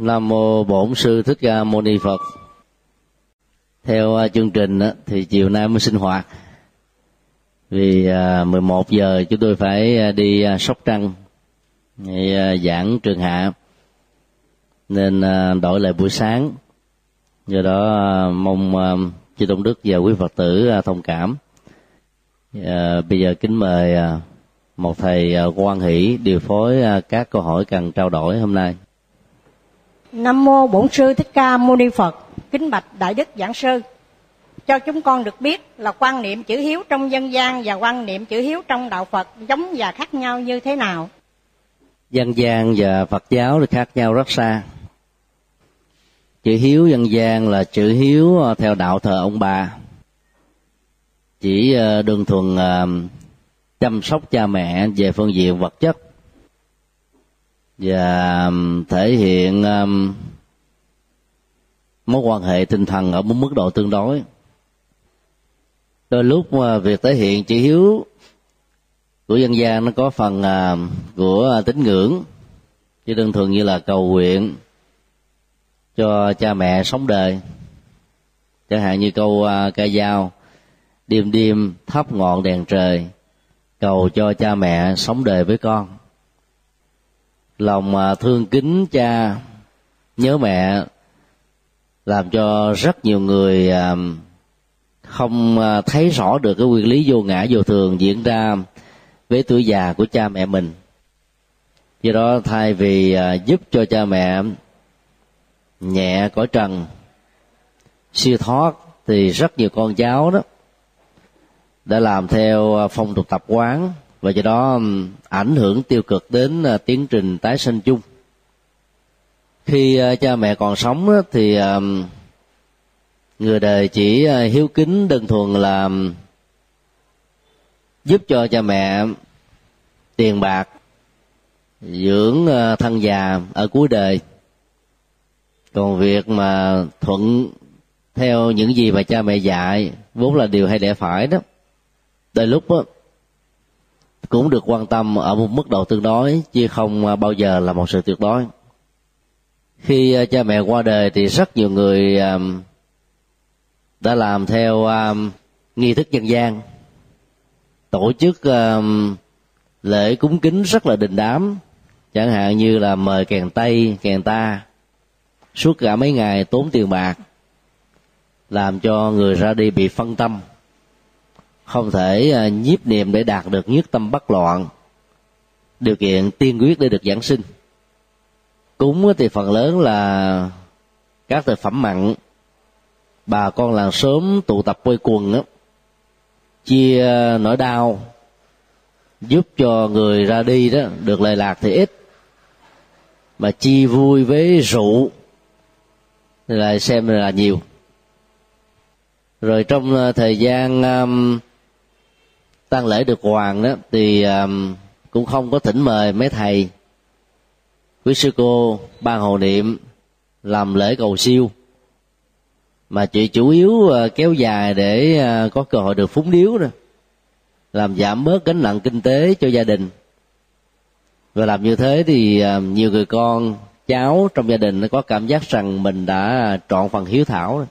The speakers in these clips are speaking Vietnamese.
Nam mô Bổn sư Thích Ca Mâu Ni Phật. Theo à, chương trình thì chiều nay mới sinh hoạt. Vì à, 11 giờ chúng tôi phải à, đi Sóc Trăng giảng trường hạ nên đổi lại buổi sáng. Do đó mong chư tôn đức và quý Phật tử thông cảm. Bây giờ kính mời một thầy quan hỷ điều phối các câu hỏi cần trao đổi hôm nay. Nam mô Bổn sư Thích Ca Mâu Ni Phật. Kính bạch Đại đức giảng sư. Cho chúng con được biết là quan niệm chữ hiếu trong dân gian và quan niệm chữ hiếu trong đạo Phật giống và khác nhau như thế nào? Dân gian và Phật giáo thì khác nhau rất xa. Chữ hiếu dân gian là chữ hiếu ờ, theo đạo thờ ông bà. Chỉ ờ, đơn thuần ờ, chăm sóc cha mẹ về phương diện vật chất và um, thể hiện um, mối quan hệ tinh thần ở một mức độ tương đối. Đôi lúc mà việc thể hiện chữ hiếu của dân gian nó có phần uh, của tín ngưỡng chứ đơn thường như là cầu nguyện cho cha mẹ sống đời. Chẳng hạn như câu uh, ca dao đêm đêm thắp ngọn đèn trời cầu cho cha mẹ sống đời với con lòng à, thương kính cha, nhớ mẹ, làm cho rất nhiều người à, không à, thấy rõ được cái nguyên lý vô ngã, vô thường diễn ra với tuổi già của cha mẹ mình. Do đó thay vì giúp cho cha mẹ nhẹ cõi trần, siêu thoát, thì rất nhiều con cháu đó đã làm theo phong tục tập quán và do đó ảnh hưởng tiêu cực đến à, tiến trình tái sinh chung. Khi à, cha mẹ còn sống thì người đời chỉ à, hiếu kính đơn thuần là giúp cho cha mẹ tiền bạc dưỡng thân già ở cuối đời. Còn việc mà thuận theo những gì mà cha mẹ dạy vốn là điều hay lẽ phải đó. Đôi lúc đó, cũng được quan tâm ở một mức độ tương đối, chứ không à, bao giờ là một sự tuyệt đối. Khi à, cha mẹ qua đời thì rất nhiều người à, đã làm theo nghi thức dân gian, tổ chức lễ cúng kính rất là đình đám, chẳng hạn như là mời kèn tây, kèn ta, suốt cả mấy ngày tốn tiền bạc, làm cho người ra đi bị phân tâm không thể à, nhiếp niệm để đạt được nhất tâm bất loạn. Điều kiện tiên quyết để được giảng sinh. Cúng thì phần lớn là các thực phẩm mặn. Bà con làng sớm tụ tập quây quần á chia nỗi đau giúp cho người ra đi đó được lời lạc thì ít. Mà chi vui với rượu thì lại xem là nhiều. Rồi trong à, thời gian um, tang lễ được hoàng đó thì um, cũng không có thỉnh mời mấy thầy quý sư cô ban hồ niệm làm lễ cầu siêu mà chị chủ yếu uh, kéo dài để uh, có cơ hội được phúng điếu nữa làm giảm bớt gánh nặng kinh tế cho gia đình và làm như thế thì uh, nhiều người con cháu trong gia đình nó có cảm giác rằng mình đã trọn phần hiếu thảo rồi.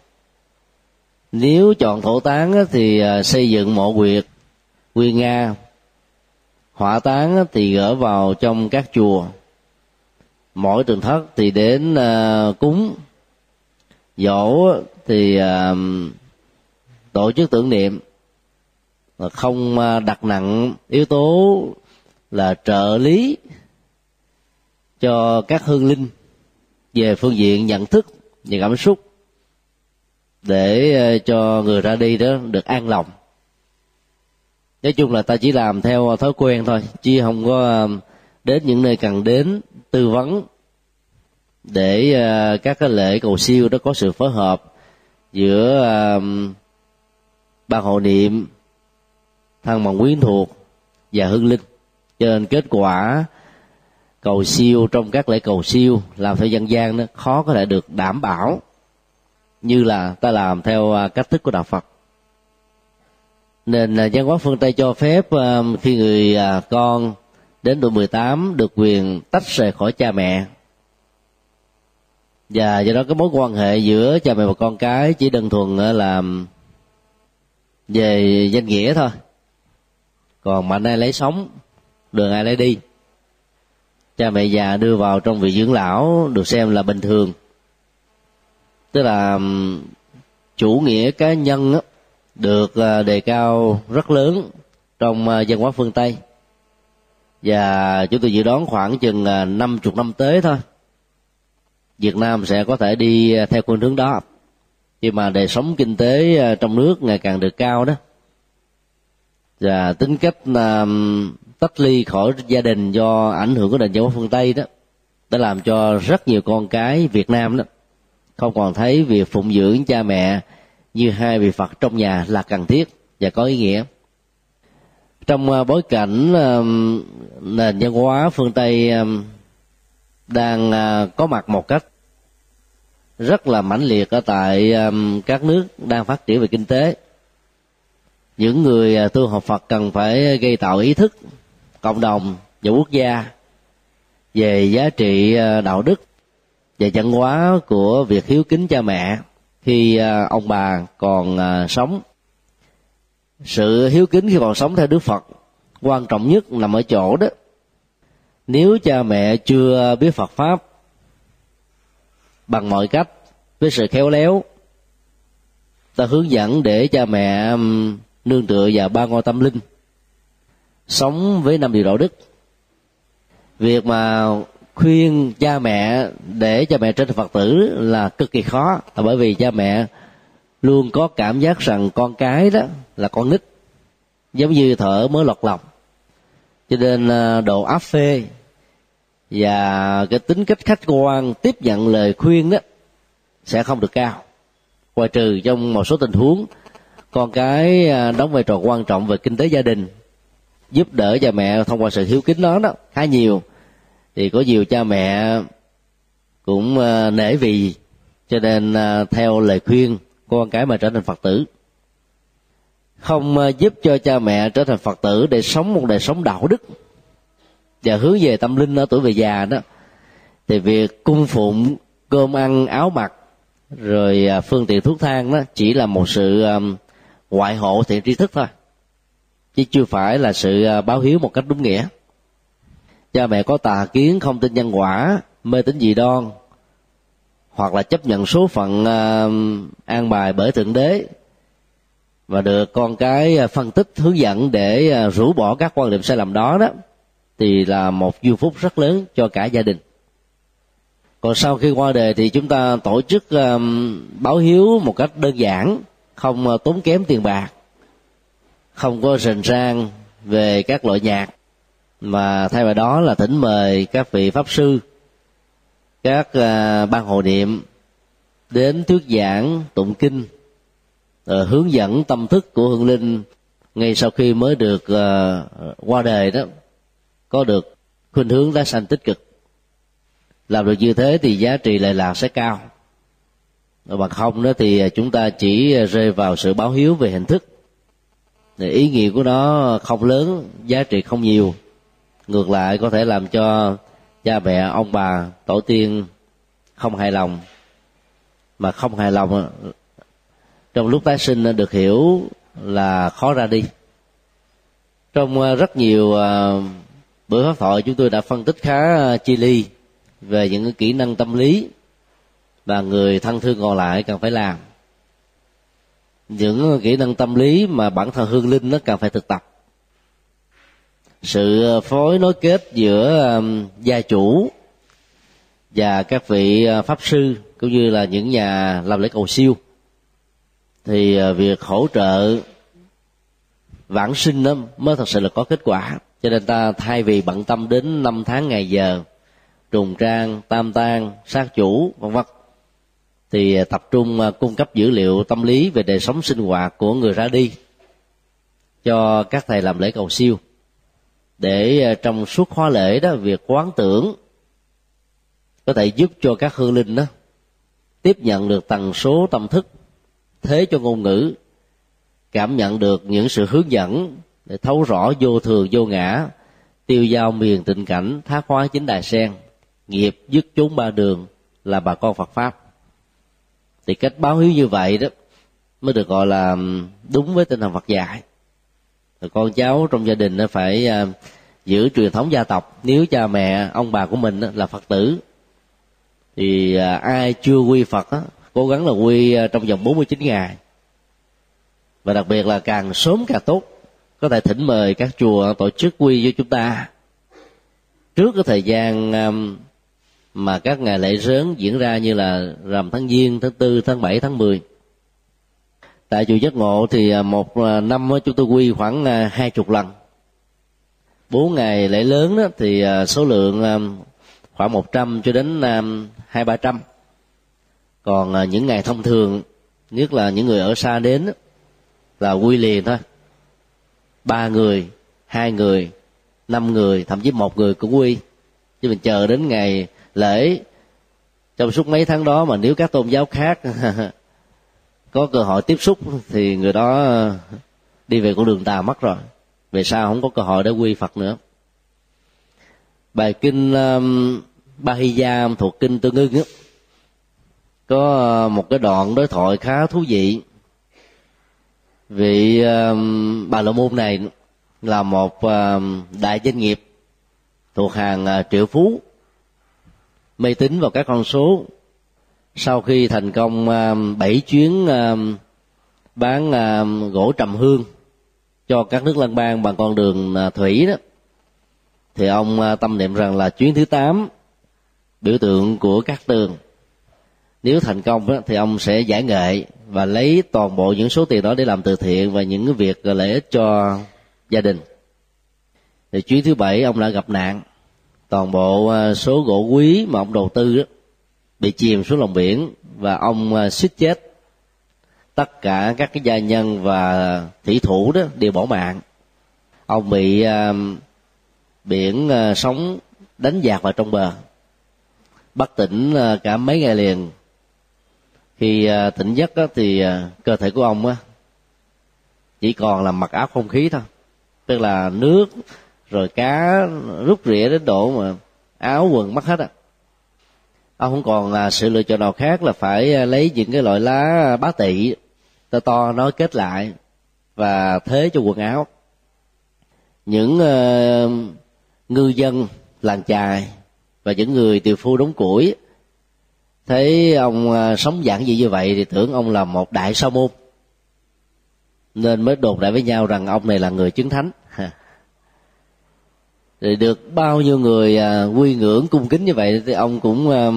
nếu chọn thổ tán thì xây dựng mộ quyệt quy nga. Hỏa táng thì gỡ vào trong các chùa. Mỗi tuần thất thì đến uh, cúng. Dỗ thì uh, tổ chức tưởng niệm. Không uh, đặt nặng yếu tố là trợ lý cho các hương linh về phương diện nhận thức và cảm xúc để cho người ra đi đó được an lòng nói chung là ta chỉ làm theo thói quen thôi, chứ không có um, đến những nơi cần đến tư vấn để ờ, các cái lễ cầu siêu đó có sự phối hợp giữa um, ban hộ niệm thân bằng quyến thuộc và hương linh. Cho nên kết quả cầu siêu trong các lễ cầu siêu làm theo dân gian đó khó có thể được đảm bảo như là ta làm theo à, cách thức của đạo phật nên là văn hóa phương tây cho phép ờ, khi người à, con đến tuổi 18 được quyền tách rời khỏi cha mẹ. Và do đó cái mối quan hệ giữa cha mẹ và con cái chỉ đơn thuần là về danh nghĩa thôi. Còn mạnh ai lấy sống đường ai lấy đi. Cha mẹ già đưa vào trong vị dưỡng lão được xem là bình thường. Tức là chủ nghĩa cá nhân á, được à, đề cao rất lớn trong à, văn hóa phương tây. Và chúng tôi dự đoán khoảng chừng à, năm chục năm tới thôi, việt nam sẽ có thể đi theo con hướng đó. Khi mà đời sống kinh tế trong nước ngày càng được cao đó. Và tính cách tách ly khỏi gia đình do ảnh hưởng của nền văn hóa phương tây đó, đã làm cho rất nhiều con cái việt nam đó không còn thấy việc phụng dưỡng cha mẹ như hai vị phật trong nhà là cần thiết và có ý nghĩa. Trong à, bối cảnh à, nền văn hóa phương tây à, đang có mặt một cách rất là mãnh liệt ở tại các nước đang phát triển về kinh tế. Những người tu học phật cần phải gây tạo ý thức cộng đồng và quốc gia về giá trị đạo đức và văn hóa của việc hiếu kính cha mẹ khi à, ông bà còn à, sống, sự hiếu kính khi còn sống theo đức phật quan trọng nhất nằm ở chỗ đó. Nếu cha mẹ chưa biết phật pháp bằng mọi cách, với sự khéo léo, ta hướng dẫn để cha mẹ nương tựa vào ba ngôi tâm linh, sống với năm điều đạo đức. Việc mà khuyên cha mẹ để cha mẹ trở thành phật tử là cực kỳ khó. Là bởi vì cha mẹ luôn có cảm giác rằng con cái đó là con nít, giống như thở mới lọt lòng cho nên à, độ áp phê và cái tính cách khách quan tiếp nhận lời khuyên đó sẽ không được cao. Ngoài trừ trong một số tình huống, con cái à, đóng vai trò quan trọng về kinh tế gia đình, giúp đỡ cha mẹ thông qua sự hiếu kính đó đó khá nhiều thì có nhiều cha mẹ cũng ờ, nể vì, cho nên ờ, theo lời khuyên con cái mà trở thành phật tử. Không ờ, giúp cho cha mẹ trở thành phật tử để sống một đời sống đạo đức và hướng về tâm linh ở tuổi về già đó. Thì việc cung phụng, cơm ăn, áo mặc, rồi phương tiện thuốc thang đó chỉ là một sự ngoại hộ thiện tri thức thôi, chứ chưa phải là sự báo hiếu một cách đúng nghĩa cha mẹ có tà kiến không tin nhân quả mê tín dị đoan hoặc là chấp nhận số phận uh, an bài bởi thượng đế và được con cái à, phân tích hướng dẫn để uh, rũ bỏ các quan điểm sai lầm đó đó thì là một vui phúc rất lớn cho cả gia đình. Còn sau khi qua đời thì chúng ta tổ chức uh, báo hiếu một cách đơn giản không uh, tốn kém tiền bạc không có rình rang về các loại nhạc mà thay vào đó là thỉnh mời các vị pháp sư các uh, ban hộ niệm đến thuyết giảng tụng kinh rồi hướng dẫn tâm thức của hương linh ngay sau khi mới được uh, qua đời đó có được khuynh hướng tái sanh tích cực. Làm được như thế thì giá trị lệ lạc sẽ cao. Bằng không đó thì chúng ta chỉ rơi vào sự báo hiếu về hình thức. Thì ý nghĩa của nó không lớn giá trị không nhiều ngược lại có thể làm cho cha mẹ, ông bà, tổ tiên không hài lòng. Mà không hài lòng ờ, trong lúc tái sinh được hiểu là khó ra đi. Trong ờ, rất nhiều ờ, bữa pháp thoại chúng tôi đã phân tích khá chi ly về những kỹ năng tâm lý và người thân thương còn lại cần phải làm. Những kỹ năng tâm lý mà bản thân hương linh nó cần phải thực tập sự phối nối kết giữa um, gia chủ và các vị à, pháp sư cũng như là những nhà làm lễ cầu siêu. Thì à, việc hỗ trợ vãng sinh đó mới thật sự là có kết quả. Cho nên ta thay vì bận tâm đến năm tháng ngày giờ, trùng trang, tam tang, sát chủ, vân vân, thì à, tập trung cung cấp dữ liệu tâm lý về đời sống sinh hoạt của người ra đi cho các thầy làm lễ cầu siêu để ờ, trong suốt khóa lễ đó, việc quán tưởng có thể giúp cho các hương linh đó tiếp nhận được tần số tâm thức, thế cho ngôn ngữ, cảm nhận được những sự hướng dẫn để thấu rõ vô thường, vô ngã, tiêu giao miền tình cảnh, thác hóa chính đài sen, nghiệp dứt chốn ba đường là bà con phật pháp. Thì cách báo hiếu như vậy đó mới được gọi là đúng với tinh thần phật dạy rồi con cháu trong gia đình phải à, giữ truyền thống gia tộc. Nếu cha mẹ ông bà của mình là phật tử thì à, ai chưa quy phật á, cố gắng là quy à, trong vòng 49 ngày. Và đặc biệt là càng sớm càng tốt có thể thỉnh mời các chùa tổ chức quy cho chúng ta. Trước cái thời gian mà các ngày lễ rớn diễn ra như là rằm tháng giêng tháng tư tháng bảy tháng mười tại chùa giác ngộ thì à, một à, năm chúng tôi quy khoảng hai chục lần. Bốn ngày lễ lớn đó thì à, số lượng khoảng một trăm cho đến hai, ba trăm. Còn những ngày thông thường, nhất là những người ở xa đến là quy liền thôi. Ba người, hai người, năm người, thậm chí một người cũng quy. Chứ mình chờ đến ngày lễ, trong suốt mấy tháng đó mà nếu các tôn giáo khác có cơ hội tiếp xúc thì người đó ờ, đi về con đường tà mất rồi. Về sau không có cơ hội để quy phật nữa. Bài kinh um, Bahiya thuộc kinh Tương Ưng có ờ, một cái đoạn đối thoại khá thú vị. Vị um, bà la môn này là một um, đại doanh nghiệp thuộc hàng uh, triệu phú mê tín vào các con số sau khi thành công à, bảy chuyến à, bán à, gỗ trầm hương cho các nước lân bang bằng con đường thủy đó thì ông tâm niệm rằng là chuyến thứ tám biểu tượng của các tường. Nếu thành công đó, thì ông sẽ giải nghệ và lấy toàn bộ những số tiền đó để làm từ thiện và những cái việc lợi ích cho gia đình. Thì chuyến thứ bảy ông đã gặp nạn. Toàn bộ số gỗ quý mà ông đầu tư đó bị chìm xuống lòng biển và ông ờ, suýt chết. Tất cả các cái gia nhân và thủy thủ đó đều bỏ mạng. Ông bị uh, biển uh, sóng đánh dạt vào trong bờ. Bất tỉnh uh, cả mấy ngày liền. Khi uh, tỉnh giấc đó, thì uh, cơ thể của ông uh, chỉ còn là mặc áo không khí thôi. Tức là nước rồi cá rút rỉa đến độ mà áo quần mất hết á ông không còn là sự lựa chọn nào khác là phải ờ, lấy những cái loại lá bá tị to to nó kết lại và thế cho quần áo. Những uh, ngư dân làng chài và những người tiều phu đóng củi thấy ông uh, sống giản dị như vậy thì tưởng ông là một đại sa môn. Nên mới đồn đại với nhau rằng ông này là người chứng thánh thì được bao nhiêu người à, quy ngưỡng cung kính như vậy thì ông cũng à,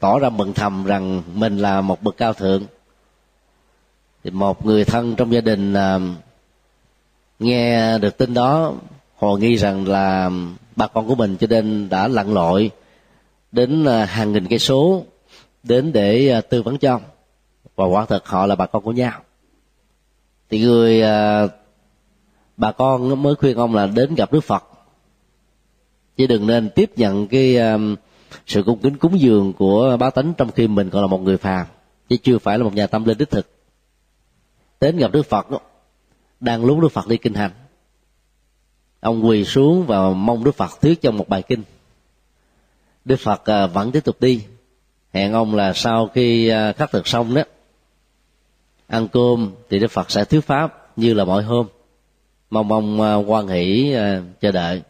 tỏ ra mừng thầm rằng mình là một bậc cao thượng. Thì một người thân trong gia đình à, nghe được tin đó họ nghi rằng là bà con của mình cho nên đã lặn lội đến à, hàng nghìn cây số đến để à, tư vấn cho. Ông và quả thật họ là bà con của nhau. Thì người à, bà con mới khuyên ông là đến gặp đức phật chứ đừng nên tiếp nhận cái um, sự cung kính cúng dường của bá tánh trong khi mình còn là một người phàm. Chứ chưa phải là một nhà tâm linh đích thực. Đến gặp đức phật đó, đang lúc đức phật đi kinh hành. Ông quỳ xuống và mong đức phật thuyết cho một bài kinh. Đức phật à, vẫn tiếp tục đi. Hẹn ông là sau khi à, khắc thực xong đó ăn cơm thì đức phật sẽ thuyết pháp như là mọi hôm. Mong mong quan à, hỷ chờ đợi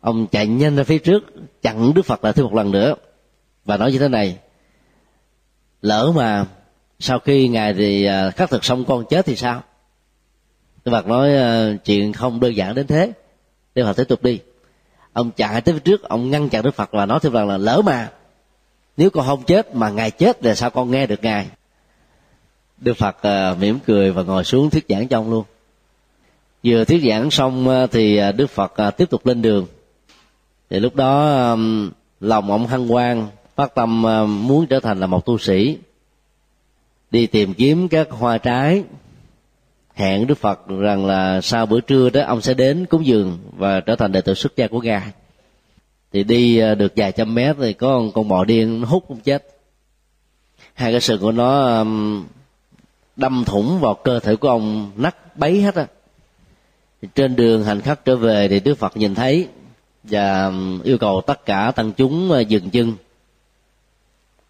ông chạy nhanh ra phía trước, chặn đức phật lại thêm một lần nữa. Và nói như thế này, lỡ mà sau khi ngài thì à, khắc thực xong con chết thì sao? Đức phật nói ờ, chuyện không đơn giản đến thế. Đức phật tiếp tục đi. Ông chạy tới phía trước, ông ngăn chặn đức phật và nói thêm rằng là, lỡ mà nếu con không chết mà ngài chết thì sao con nghe được ngài? Đức phật à, mỉm cười và ngồi xuống thuyết giảng trong luôn. Vừa thuyết giảng xong à, thì đức phật tiếp tục lên đường thì lúc đó um, lòng ông hăng quan phát tâm um, muốn trở thành là một tu sĩ đi tìm kiếm các hoa trái hẹn đức phật rằng là sau bữa trưa đó ông sẽ đến cúng dường và trở thành đệ tử xuất gia của ngài thì đi uh, được vài trăm mét thì có con, con bò điên nó hút không chết. Hai cái sừng của nó um, đâm thủng vào cơ thể của ông nát bấy hết á. Trên đường hành khách trở về thì đức phật nhìn thấy và yêu cầu tất cả tăng chúng ờ, dừng chân.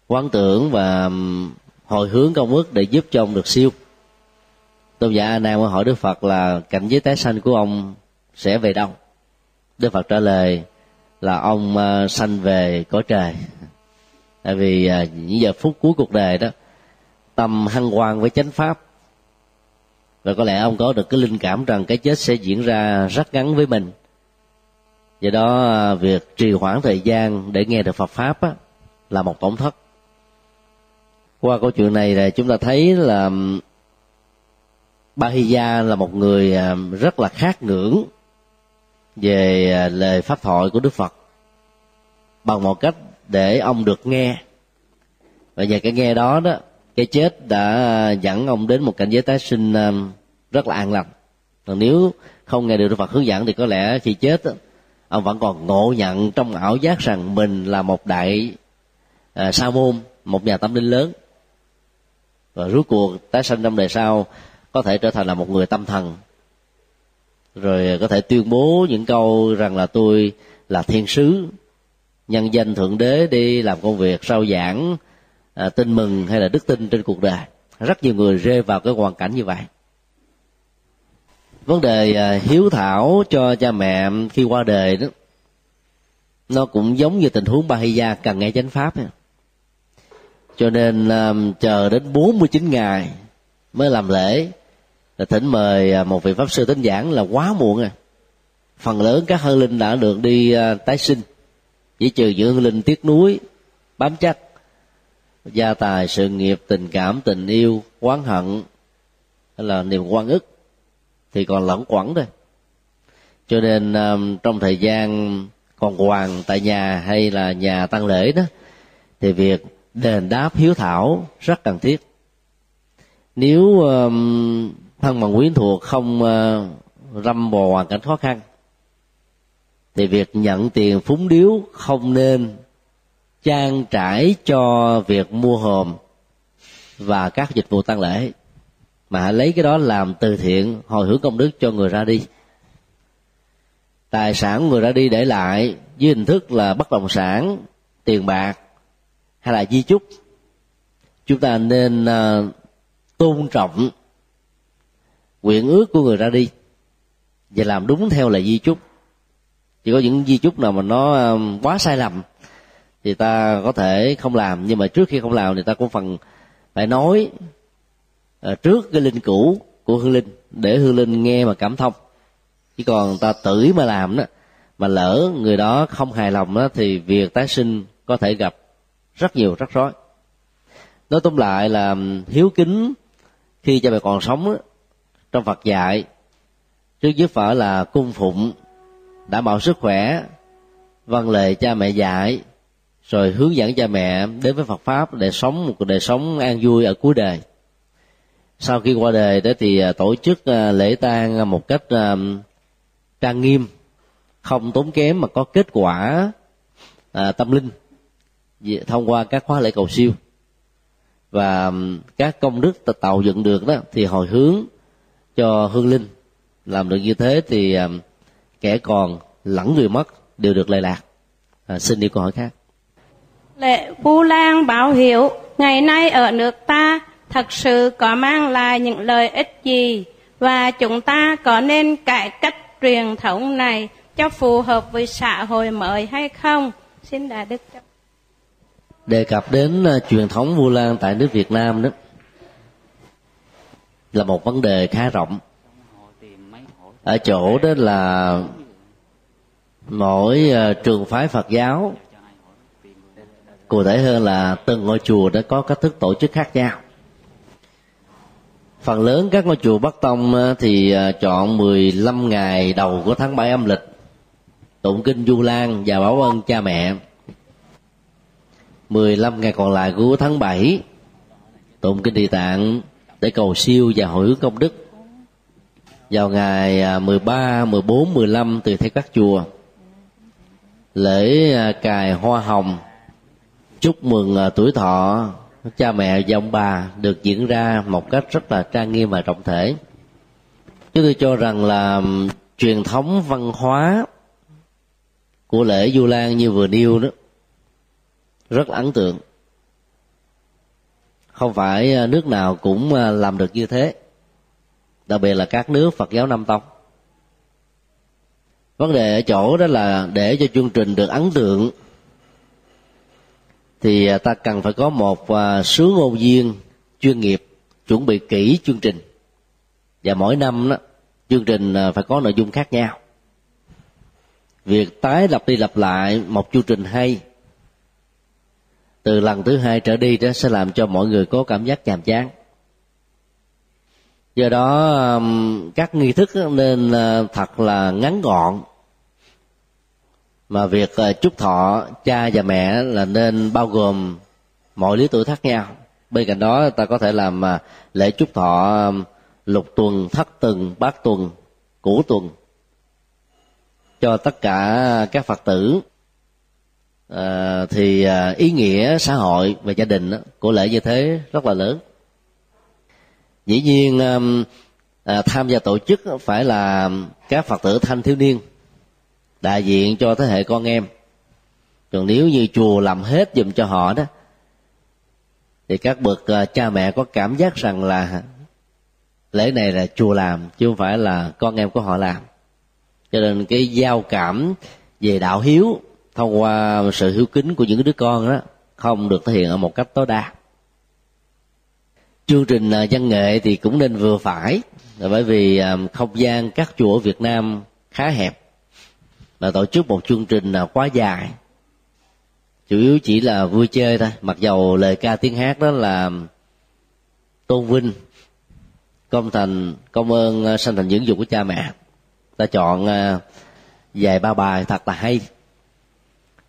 Quán tưởng và hồi hướng công ước để giúp cho ông được siêu. Tôn giả a nan hỏi đức phật là cảnh giới tái sanh của ông sẽ về đâu? Đức phật trả lời là ông ờ, sanh về cõi trời. Tại vì ờ, những giờ phút cuối cuộc đời đó, tâm hăng hoan với chánh pháp. Và có lẽ ông có được cái linh cảm rằng cái chết sẽ diễn ra rất ngắn với mình do đó à, việc trì hoãn thời gian để nghe được phật pháp á, là một tổn thất. Qua câu chuyện này là chúng ta thấy là Bahiya là một người à, rất là khát ngưỡng về à, lời pháp thoại của Đức Phật bằng một cách để ông được nghe. Và nhờ cái nghe đó đó cái chết đã dẫn ông đến một cảnh giới tái sinh rất là an lành. Còn nếu không nghe được Đức Phật hướng dẫn thì có lẽ khi chết ông vẫn còn ngộ nhận trong ảo giác rằng mình là một đại à, sa môn một nhà tâm linh lớn. Và rốt cuộc tái sinh trong đời sau có thể trở thành là một người tâm thần. Rồi có thể tuyên bố những câu rằng là tôi là thiên sứ nhân danh thượng đế đi làm công việc sao giảng à, tin mừng hay là đức tin trên cuộc đời. Rất nhiều người rơi vào cái hoàn cảnh như vậy vấn đề à, hiếu thảo cho cha mẹ khi qua đời đó nó cũng giống như tình huống ba gia cần nghe chánh pháp cho nên um, chờ đến 49 ngày mới làm lễ là thỉnh mời à, một vị pháp sư đến giảng là quá muộn rồi. Phần lớn các hương linh đã được đi tái sinh. Chỉ trừ những hương linh tiếc núi bám chắc gia tài sự nghiệp tình cảm tình yêu oán hận hay là niềm quan ức thì còn lẫn quẩn thôi. Cho nên um, trong thời gian còn hoàng tại nhà hay là nhà tăng lễ đó, thì việc đền đáp hiếu thảo rất cần thiết. Nếu um, thân bằng quyến thuộc không uh, râm bò hoàn cảnh khó khăn, thì việc nhận tiền phúng điếu không nên trang trải cho việc mua hòm và các dịch vụ tăng lễ mà hãy lấy cái đó làm từ thiện hồi hướng công đức cho người ra đi. Tài sản người ra đi để lại với hình thức là bất động sản tiền bạc hay là di chúc. Chúng ta nên uh, tôn trọng nguyện ước của người ra đi và làm đúng theo lời di chúc. Chỉ có những di chúc nào mà nó uh, quá sai lầm thì ta có thể không làm nhưng mà trước khi không làm thì ta cũng phần phải nói À, trước cái linh cũ của hương linh, để hương linh nghe mà cảm thông. Chứ còn ta tử mà làm đó, mà lỡ người đó không hài lòng đó, thì việc tái sinh có thể gặp rất nhiều rắc rối. Nói tóm lại là hiếu kính khi cha mẹ còn sống trong phật dạy, trước dưới phở là cung phụng đảm bảo sức khỏe vâng lời cha mẹ dạy, rồi hướng dẫn cha mẹ đến với Phật pháp để sống một đời sống an vui ở cuối đời sau khi qua đời đó thì à, tổ chức à, lễ tang à, một cách trang nghiêm không tốn kém mà có kết quả tâm linh thông qua các khóa lễ cầu siêu. Và các công đức tạo dựng được đó thì hồi hướng cho hương linh làm được như thế thì kẻ còn lẫn người mất đều được lệ lạc. À, xin đi câu hỏi khác. Lễ vu lan báo hiệu ngày nay ở nước ta thật sự có mang lại những lợi ích gì? Và chúng ta có nên cải cách truyền thống này cho phù hợp với xã hội mới hay không? Xin đại đức cho đề cập đến uh, truyền thống vu lan tại nước việt nam đó là một vấn đề khá rộng. Ở chỗ đó là mỗi uh, trường phái phật giáo cụ thể hơn là từng ngôi chùa đã có cách thức tổ chức khác nhau phần lớn các ngôi chùa Bắc Tông thì à, chọn 15 ngày đầu của tháng 7 âm lịch. Tụng kinh Du Lan và báo ơn cha mẹ. 15 ngày còn lại của tháng 7 tụng kinh địa tạng để cầu siêu và hồi hướng công đức. Vào ngày 13, 14, 15 tùy theo các chùa. Lễ à, cài hoa hồng chúc mừng à, tuổi thọ cha mẹ và ông bà được diễn ra một cách rất là trang nghiêm và trọng thể. Chúng tôi cho rằng là truyền thống văn hóa của lễ du lan như vừa nêu đó, rất ấn tượng. Không phải à, nước nào cũng à, làm được như thế, đặc biệt là các nước phật giáo nam tông. Vấn đề ở chỗ đó là để cho chương trình được ấn tượng thì à, ta cần phải có một à, sứ ngôn viên chuyên nghiệp chuẩn bị kỹ chương trình. Và mỗi năm đó, chương trình à, phải có nội dung khác nhau. Việc tái lập đi lặp lại một chương trình hay, từ lần thứ hai trở đi đó sẽ làm cho mọi người có cảm giác nhàm chán. Do đó các nghi thức nên thật là ngắn gọn mà việc ờ, chúc thọ cha và mẹ là nên bao gồm mọi lứa tuổi khác nhau. Bên cạnh đó ta có thể làm ờ, lễ chúc thọ lục tuần thất tuần bát tuần củ tuần cho tất cả các phật tử. À, thì ờ, ý nghĩa xã hội và gia đình của lễ như thế rất là lớn. Dĩ nhiên à, tham gia tổ chức phải là các phật tử thanh thiếu niên đại diện cho thế hệ con em. Còn nếu như chùa làm hết dùm cho họ đó, thì các bậc à, cha mẹ có cảm giác rằng là lễ này là chùa làm, chứ không phải là con em của họ làm. Cho nên cái giao cảm về đạo hiếu thông qua sự hiếu kính của những đứa con đó không được thể hiện ở một cách tối đa. Chương trình à, văn nghệ thì cũng nên vừa phải, bởi vì à, không gian các chùa ở Việt Nam khá hẹp là tổ chức một chương trình à, quá dài. Chủ yếu chỉ là vui chơi thôi. Mặc dầu lời ca tiếng hát đó là tôn vinh, công thành, công ơn à, sanh thành dưỡng dục của cha mẹ. Ta chọn à, vài ba bài thật là hay.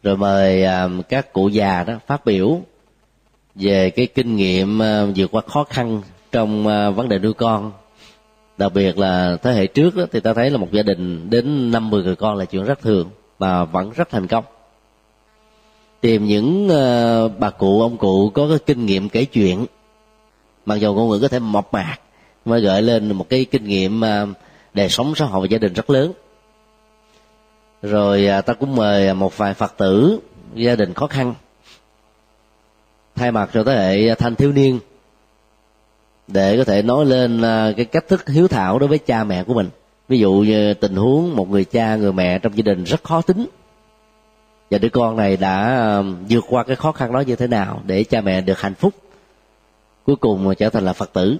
Rồi mời các cụ già đó phát biểu về cái kinh nghiệm vượt qua khó khăn trong vấn đề nuôi con đặc biệt là thế hệ trước đó, thì ta thấy là một gia đình đến năm mười người con là chuyện rất thường mà vẫn rất thành công. Tìm những uh, bà cụ ông cụ có cái kinh nghiệm kể chuyện. Mặc dù con người có thể mộc mạc mới gợi lên một cái kinh nghiệm uh, đời sống xã hội và gia đình rất lớn. Rồi uh, ta cũng mời một vài phật tử gia đình khó khăn thay mặt cho thế hệ thanh thiếu niên để có thể nói lên à, cái cách thức hiếu thảo đối với cha mẹ của mình. Ví dụ như tình huống một người cha, người mẹ trong gia đình rất khó tính. Và đứa con này đã à, vượt qua cái khó khăn đó như thế nào để cha mẹ được hạnh phúc. Cuối cùng mà trở thành là phật tử.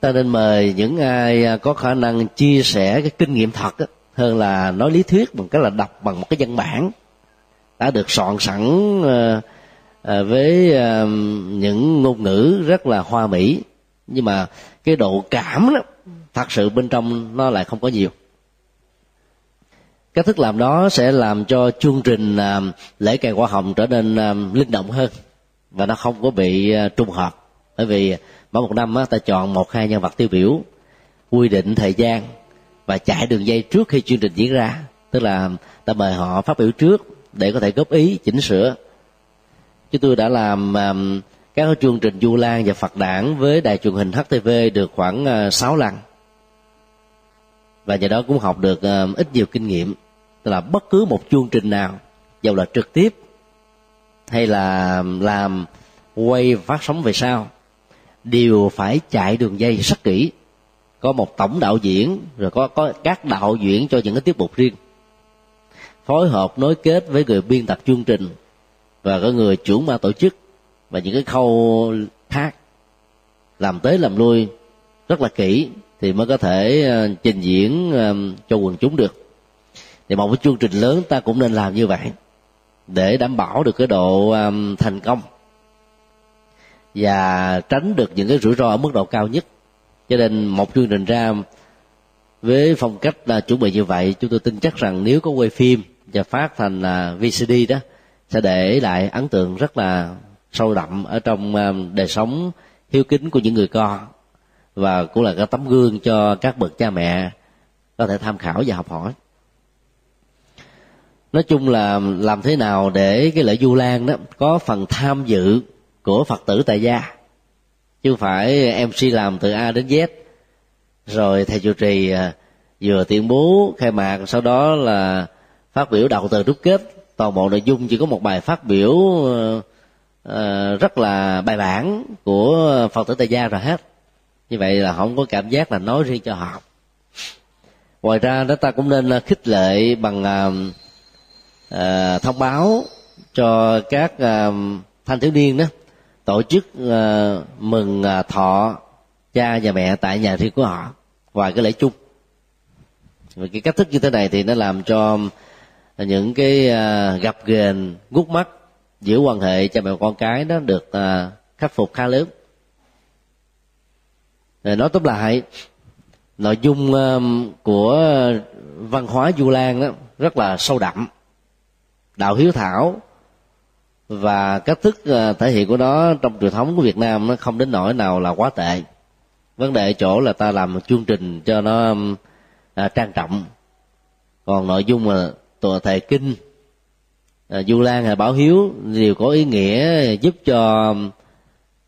Ta nên mời những ai à, có khả năng chia sẻ cái kinh nghiệm thật hơn là nói lý thuyết bằng cách là đọc bằng một cái văn bản đã được soạn sẵn À, với à, những ngôn ngữ rất là hoa mỹ nhưng mà cái độ cảm đó thật sự bên trong nó lại không có nhiều. Cách thức làm đó sẽ làm cho chương trình à, lễ cày hoa hồng trở nên à, linh động hơn và nó không có bị à, trung hợp. Bởi vì mỗi một năm ta chọn một hai nhân vật tiêu biểu quy định thời gian và chạy đường dây trước khi chương trình diễn ra. Tức là ta mời họ phát biểu trước để có thể góp ý chỉnh sửa chúng tôi đã làm um, các chương trình du lan và phật đản với đài truyền hình htv được khoảng ờ, uh, 6 lần. Và nhờ đó cũng học được uh, ít nhiều kinh nghiệm. Tức là bất cứ một chương trình nào dầu là trực tiếp hay là làm quay phát sóng về sau đều phải chạy đường dây rất kỹ. Có một tổng đạo diễn rồi có có các đạo diễn cho những cái tiết mục riêng. Phối hợp nối kết với người biên tập chương trình và có người trưởng ban tổ chức và những cái khâu khác. Làm tới làm lui, rất là kỹ, thì mới có thể ờ, trình diễn ờ, cho quần chúng được. Thì một cái chương trình lớn, ta cũng nên làm như vậy, để đảm bảo được cái độ ờ, thành công và tránh được những cái rủi ro ở mức độ cao nhất. Cho nên một chương trình ra với phong cách là chuẩn bị như vậy, chúng tôi tin chắc rằng nếu có quay phim và phát thành là VCD đó sẽ để lại ấn tượng rất là sâu đậm ở trong ờ, đời sống hiếu kính của những người con. Và cũng là cái tấm gương cho các bậc cha mẹ có thể tham khảo và học hỏi. Nói chung là làm thế nào để cái lễ du lan đó có phần tham dự của phật tử tại gia? Chứ không phải mc làm từ a đến z. Rồi thầy chủ trì ờ, vừa tuyên bố khai mạc, sau đó là phát biểu đầu từ đúc kết toàn bộ nội dung chỉ có một bài phát biểu uh, rất là bài bản của phật tử tại gia rồi hết. Như vậy là không có cảm giác là nói riêng cho họ. Ngoài ra đó ta cũng nên ờ, khích lệ bằng uh, uh, thông báo cho các uh, thanh thiếu niên đó tổ chức uh, mừng uh, thọ cha và mẹ tại nhà riêng của họ. Ngoài cái lễ chung. Và cái cách thức như thế này thì nó làm cho những cái uh, gặp ghềnh gút mắt giữa quan hệ cha mẹ con cái đó được uh, khắc phục khá lớn. Rồi nói tóm lại nội dung uh, của văn hóa du lan đó rất là sâu đậm đạo hiếu thảo và cách thức thể hiện của nó trong truyền thống của việt nam nó không đến nỗi nào là quá tệ. Vấn đề chỗ là ta làm một chương trình cho nó à, trang trọng. Còn nội dung mà tòa thề kinh. À, du lan hay bảo hiếu đều có ý nghĩa giúp cho um,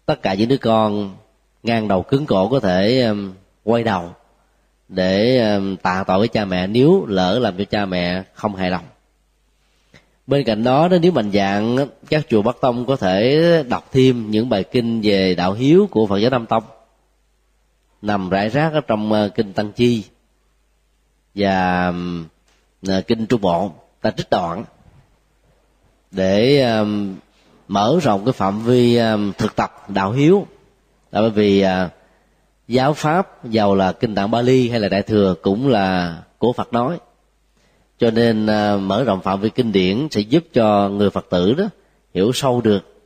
tất cả những đứa con ngang đầu cứng cổ có thể um, quay đầu để um, tạ tội với cha mẹ nếu lỡ làm cho cha mẹ không hài lòng. Bên cạnh đó nếu mạnh dạng các chùa bắc tông có thể đọc thêm những bài kinh về đạo hiếu của phật giáo nam tông nằm rải rác ở trong uh, kinh tăng chi. Và um, kinh trung bộ ta trích đoạn để um, mở rộng cái phạm vi um, thực tập đạo hiếu. Là bởi vì uh, giáo pháp giàu là kinh tạng Bali hay là đại thừa cũng là của Phật nói. Cho nên uh, mở rộng phạm vi kinh điển sẽ giúp cho người Phật tử đó hiểu sâu được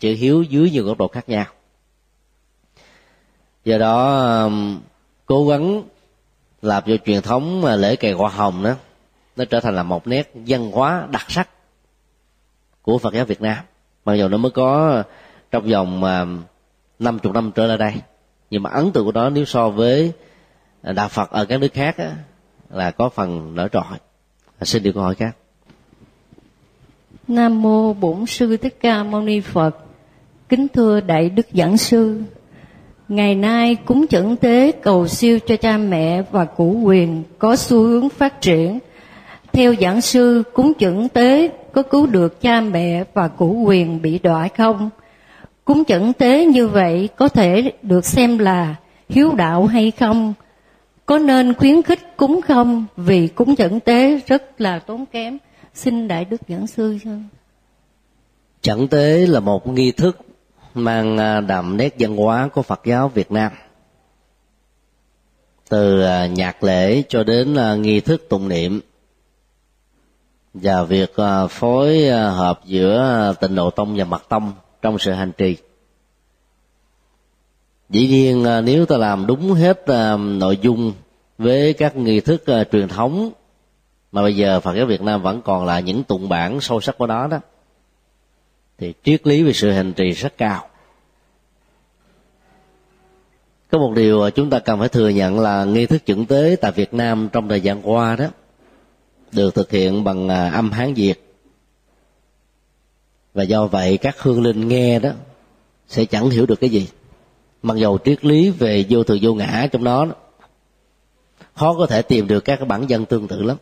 chữ hiếu dưới nhiều góc độ khác nhau. Do đó um, cố gắng làm cho truyền thống à, lễ cày hoa hồng đó nó trở thành là một nét văn hóa đặc sắc của Phật giáo Việt Nam mặc dù nó mới có trong vòng à, năm chục năm trở lại đây nhưng mà ấn tượng của nó nếu so với đạo Phật ở các nước khác á, là có phần nổi trội à, xin điều câu hỏi khác Nam mô Bổn sư Thích Ca Mâu Ni Phật. Kính thưa đại đức giảng sư, ngày nay cúng chẩn tế cầu siêu cho cha mẹ và củ quyền có xu hướng phát triển. Theo giảng sư, cúng chẩn tế có cứu được cha mẹ và cụ quyền bị đọa không? Cúng chẩn tế như vậy có thể được xem là hiếu đạo hay không? Có nên khuyến khích cúng không? Vì cúng chẩn tế rất là tốn kém. Xin Đại Đức Giảng Sư cho. Chẩn tế là một nghi thức mang à, đậm nét văn hóa của Phật giáo Việt Nam. Từ à, nhạc lễ cho đến à, nghi thức tụng niệm và việc à, phối à, hợp giữa à, tịnh độ tông và mật tông trong sự hành trì. Dĩ nhiên nếu ta làm đúng hết nội dung với các nghi thức truyền thống, mà bây giờ phật giáo việt nam vẫn còn là những tụng bản sâu sắc của nó đó, thì triết lý về sự hành trì rất cao. Có một điều chúng ta cần phải thừa nhận là nghi thức chuẩn tế tại việt nam trong thời gian qua đó được thực hiện bằng à, âm hán việt. Và do vậy các hương linh nghe đó sẽ chẳng hiểu được cái gì. Mặc dầu triết lý về vô thường vô ngã trong đó, đó khó có thể tìm được các bản dân tương tự lắm.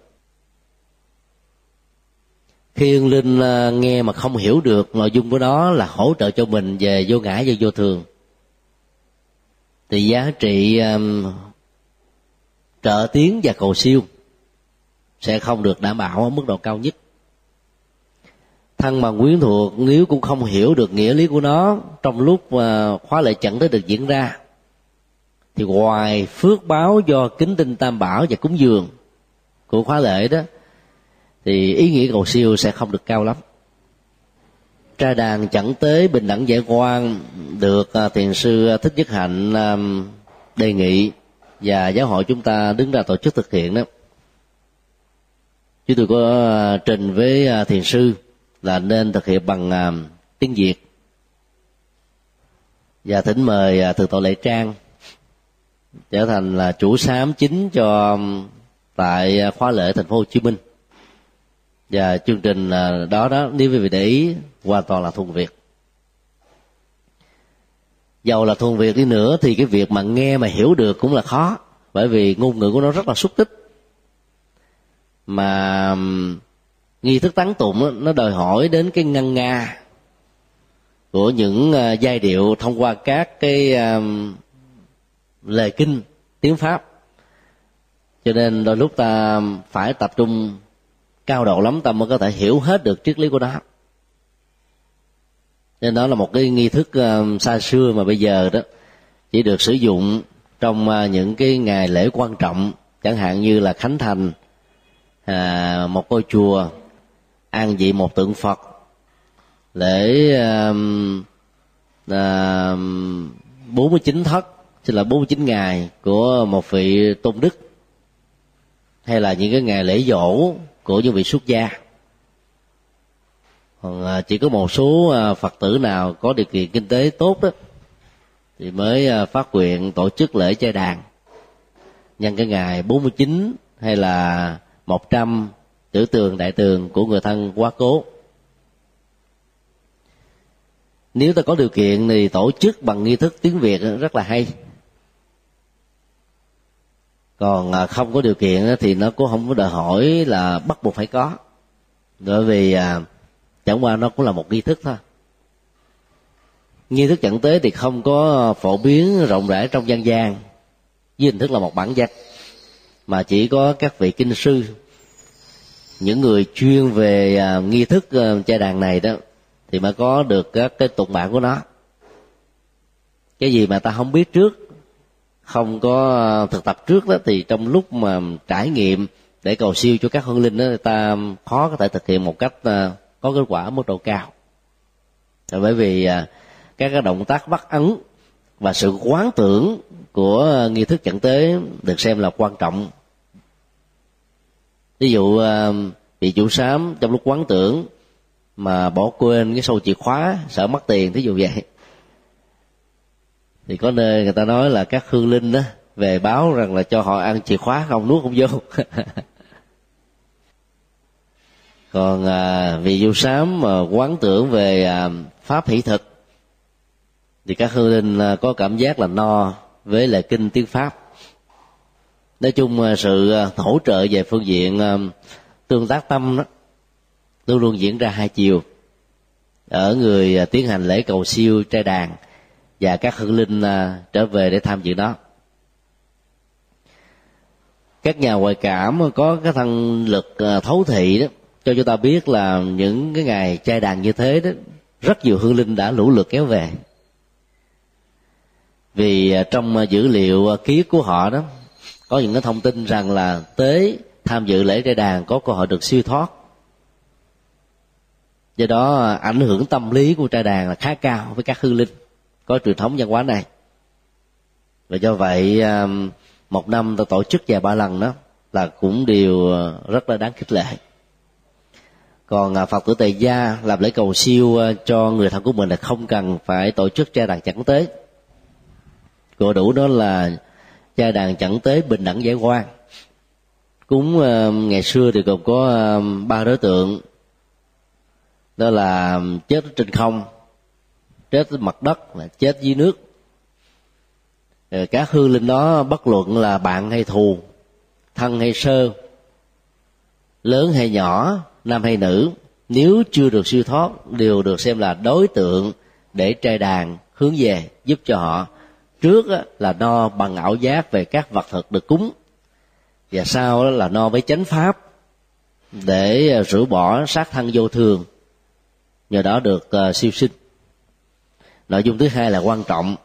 Khi hương linh à, nghe mà không hiểu được nội dung của nó là hỗ trợ cho mình về vô ngã và vô thường thì giá trị um, trợ tiến và cầu siêu sẽ không được đảm bảo ở mức độ cao nhất. Thân bằng quyến thuộc nếu cũng không hiểu được nghĩa lý của nó. Trong lúc khóa lệ chẳng tới được diễn ra, thì ngoài phước báo do kính tinh tam bảo và cúng dường của khóa lễ đó, thì ý nghĩa cầu siêu sẽ không được cao lắm. Trai đàn chẳng tế bình đẳng giải quan được à, thiền sư thích nhất hạnh à, đề nghị và giáo hội chúng ta đứng ra tổ chức thực hiện đó chúng tôi có ờ, trình với ờ, thiền sư là nên thực hiện bằng ờ, tiếng việt. Và thỉnh mời thượng tọa lệ trang trở thành là chủ sám chính cho tại khóa lễ thành phố Hồ Chí Minh. Và chương trình đó đó, nếu quý vị để ý, hoàn toàn là thuần việt. Dầu là thuần việt đi nữa thì cái việc mà nghe mà hiểu được cũng là khó, bởi vì ngôn ngữ của nó rất là xúc tích mà nghi thức tán tụng nó đòi hỏi đến cái ngân nga của những ờ, giai điệu thông qua các cái lời kinh, tiếng pháp. Cho nên đôi lúc ta phải tập trung cao độ lắm, ta mới có thể hiểu hết được triết lý của nó. Nên đó là một cái nghi thức xa xưa mà bây giờ đó, chỉ được sử dụng trong ờ, những cái ngày lễ quan trọng, chẳng hạn như là khánh thành à, một ngôi chùa an vị một tượng phật lễ um, à, bốn mươi chín thất tức là 49 ngày của một vị tôn đức hay là những cái ngày lễ dỗ của những vị xuất gia. Còn à, chỉ có một số à, phật tử nào có điều kiện kinh tế tốt đó thì mới phát nguyện tổ chức lễ chơi đàn nhân cái ngày 49 hay là 100 tử tường đại tường của người thân quá cố. Nếu ta có điều kiện thì tổ chức bằng nghi thức tiếng việt rất là hay. Còn à, không có điều kiện thì nó cũng không có đòi hỏi là bắt buộc phải có. Bởi vì à, chẳng qua nó cũng là một nghi thức thôi. Nghi thức chẩn tế thì không có phổ biến rộng rãi trong dân gian. Với hình thức là một bản danh mà chỉ có các vị kinh sư những người chuyên về à, nghi thức à, cha đàn này đó thì mới có được các cái tục bản của nó. Cái gì mà ta không biết trước không có à, thực tập trước đó thì trong lúc mà trải nghiệm để cầu siêu cho các hương linh đó ta khó có thể thực hiện một cách à, có kết quả mức độ cao. Bởi vì à, các cái động tác bắt ấn và sự quán tưởng của à, nghi thức chẩn tế được xem là quan trọng ví dụ ờ, bị chủ sám trong lúc quán tưởng mà bỏ quên cái sâu chìa khóa sợ mất tiền thí dụ vậy. Thì có nơi người ta nói là các hương linh đó về báo rằng là cho họ ăn chìa khóa không nuốt không vô. Còn à, vì du sám mà quán tưởng về à, pháp hỷ thực thì các hương linh à, có cảm giác là no với lời kinh tiếng pháp nói chung à, sự à, hỗ trợ về phương diện à, tương tác tâm đó luôn luôn diễn ra hai chiều. Ở người tiến hành lễ cầu siêu, trai đàn và các hương linh trở về để tham dự đó. Các nhà ngoại cảm có cái thân lực thấu thị đó, cho chúng ta biết là những cái ngày trai đàn như thế đó, rất nhiều hương linh đã lũ lượt kéo về. Vì trong dữ liệu ký của họ đó có những cái thông tin rằng là tế tham dự lễ trai đàn có cơ hội được siêu thoát. Do đó à, ảnh hưởng tâm lý của trai đàn là khá cao với các hư linh, có truyền thống văn hóa này. Và do vậy à, một năm ta tổ chức vài ba lần đó là cũng đều à, rất là đáng khích lệ. Còn phật tử tề gia làm lễ cầu siêu cho người thân của mình là không cần phải tổ chức trai đàn chẳng tế. Gọi đủ đó là trai đàn chẳng tế bình đẳng giải quan. Cúng ờ, ngày xưa thì còn có ờ, ba đối tượng. Đó là, chết trên không, chết mặt đất, là chết dưới nước. Rồi các hư linh đó bất luận là bạn hay thù, thân hay sơ, lớn hay nhỏ, nam hay nữ, nếu chưa được siêu thoát, đều được xem là đối tượng để trai đàn hướng về giúp cho họ trước là no bằng ảo giác về các vật thực được cúng. Và sau đó là no với chánh pháp để à, rửa bỏ sát thân vô thường. Nhờ đó được uh, siêu sinh. Nội dung thứ hai là quan trọng.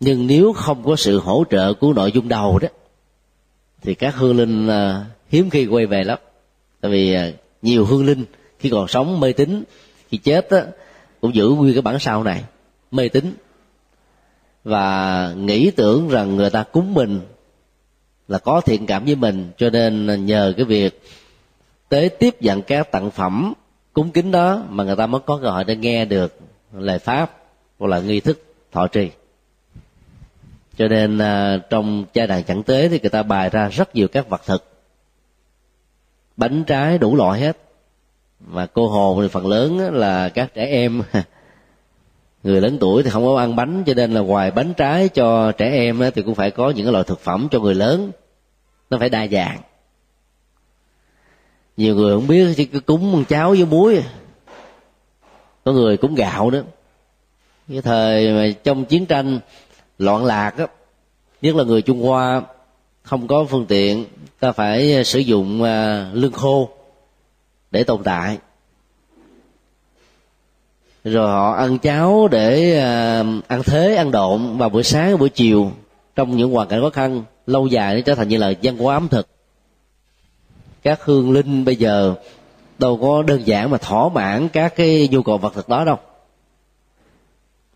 Nhưng nếu không có sự hỗ trợ của nội dung đầu đó thì các hương linh uh, hiếm khi quay về lắm. Tại vì uh, nhiều hương linh khi còn sống mê tín khi chết á, cũng giữ nguyên cái bản sao này mê tín và nghĩ tưởng rằng người ta cúng mình là có thiện cảm với mình, cho nên nhờ cái việc tế tiếp dặn các tặng phẩm cúng kính đó mà người ta mới có cơ hội để nghe được lời pháp hoặc là nghi thức thọ trì. Cho nên à, trong cha đàn chẳng tế thì người ta bày ra rất nhiều các vật thực. Bánh trái đủ loại hết. Mà cô hồn thì phần lớn là các trẻ em. người lớn tuổi thì không có ăn bánh, cho nên là ngoài bánh trái cho trẻ em thì cũng phải có những loại thực phẩm cho người lớn. Nó phải đa dạng. Nhiều người không biết, chỉ cúng cháo với muối. Có người cúng gạo nữa. Cái thời mà trong chiến tranh loạn lạc á, nhất là người trung hoa, không có phương tiện, ta phải sử dụng à, lương khô để tồn tại rồi họ ăn cháo để à, ăn thế, ăn độn vào buổi sáng, buổi chiều, trong những hoàn cảnh khó khăn, lâu dài nó trở thành như là văn hóa ẩm thực. Các hương linh bây giờ đâu có đơn giản mà thỏa mãn các cái nhu cầu vật thực đó đâu.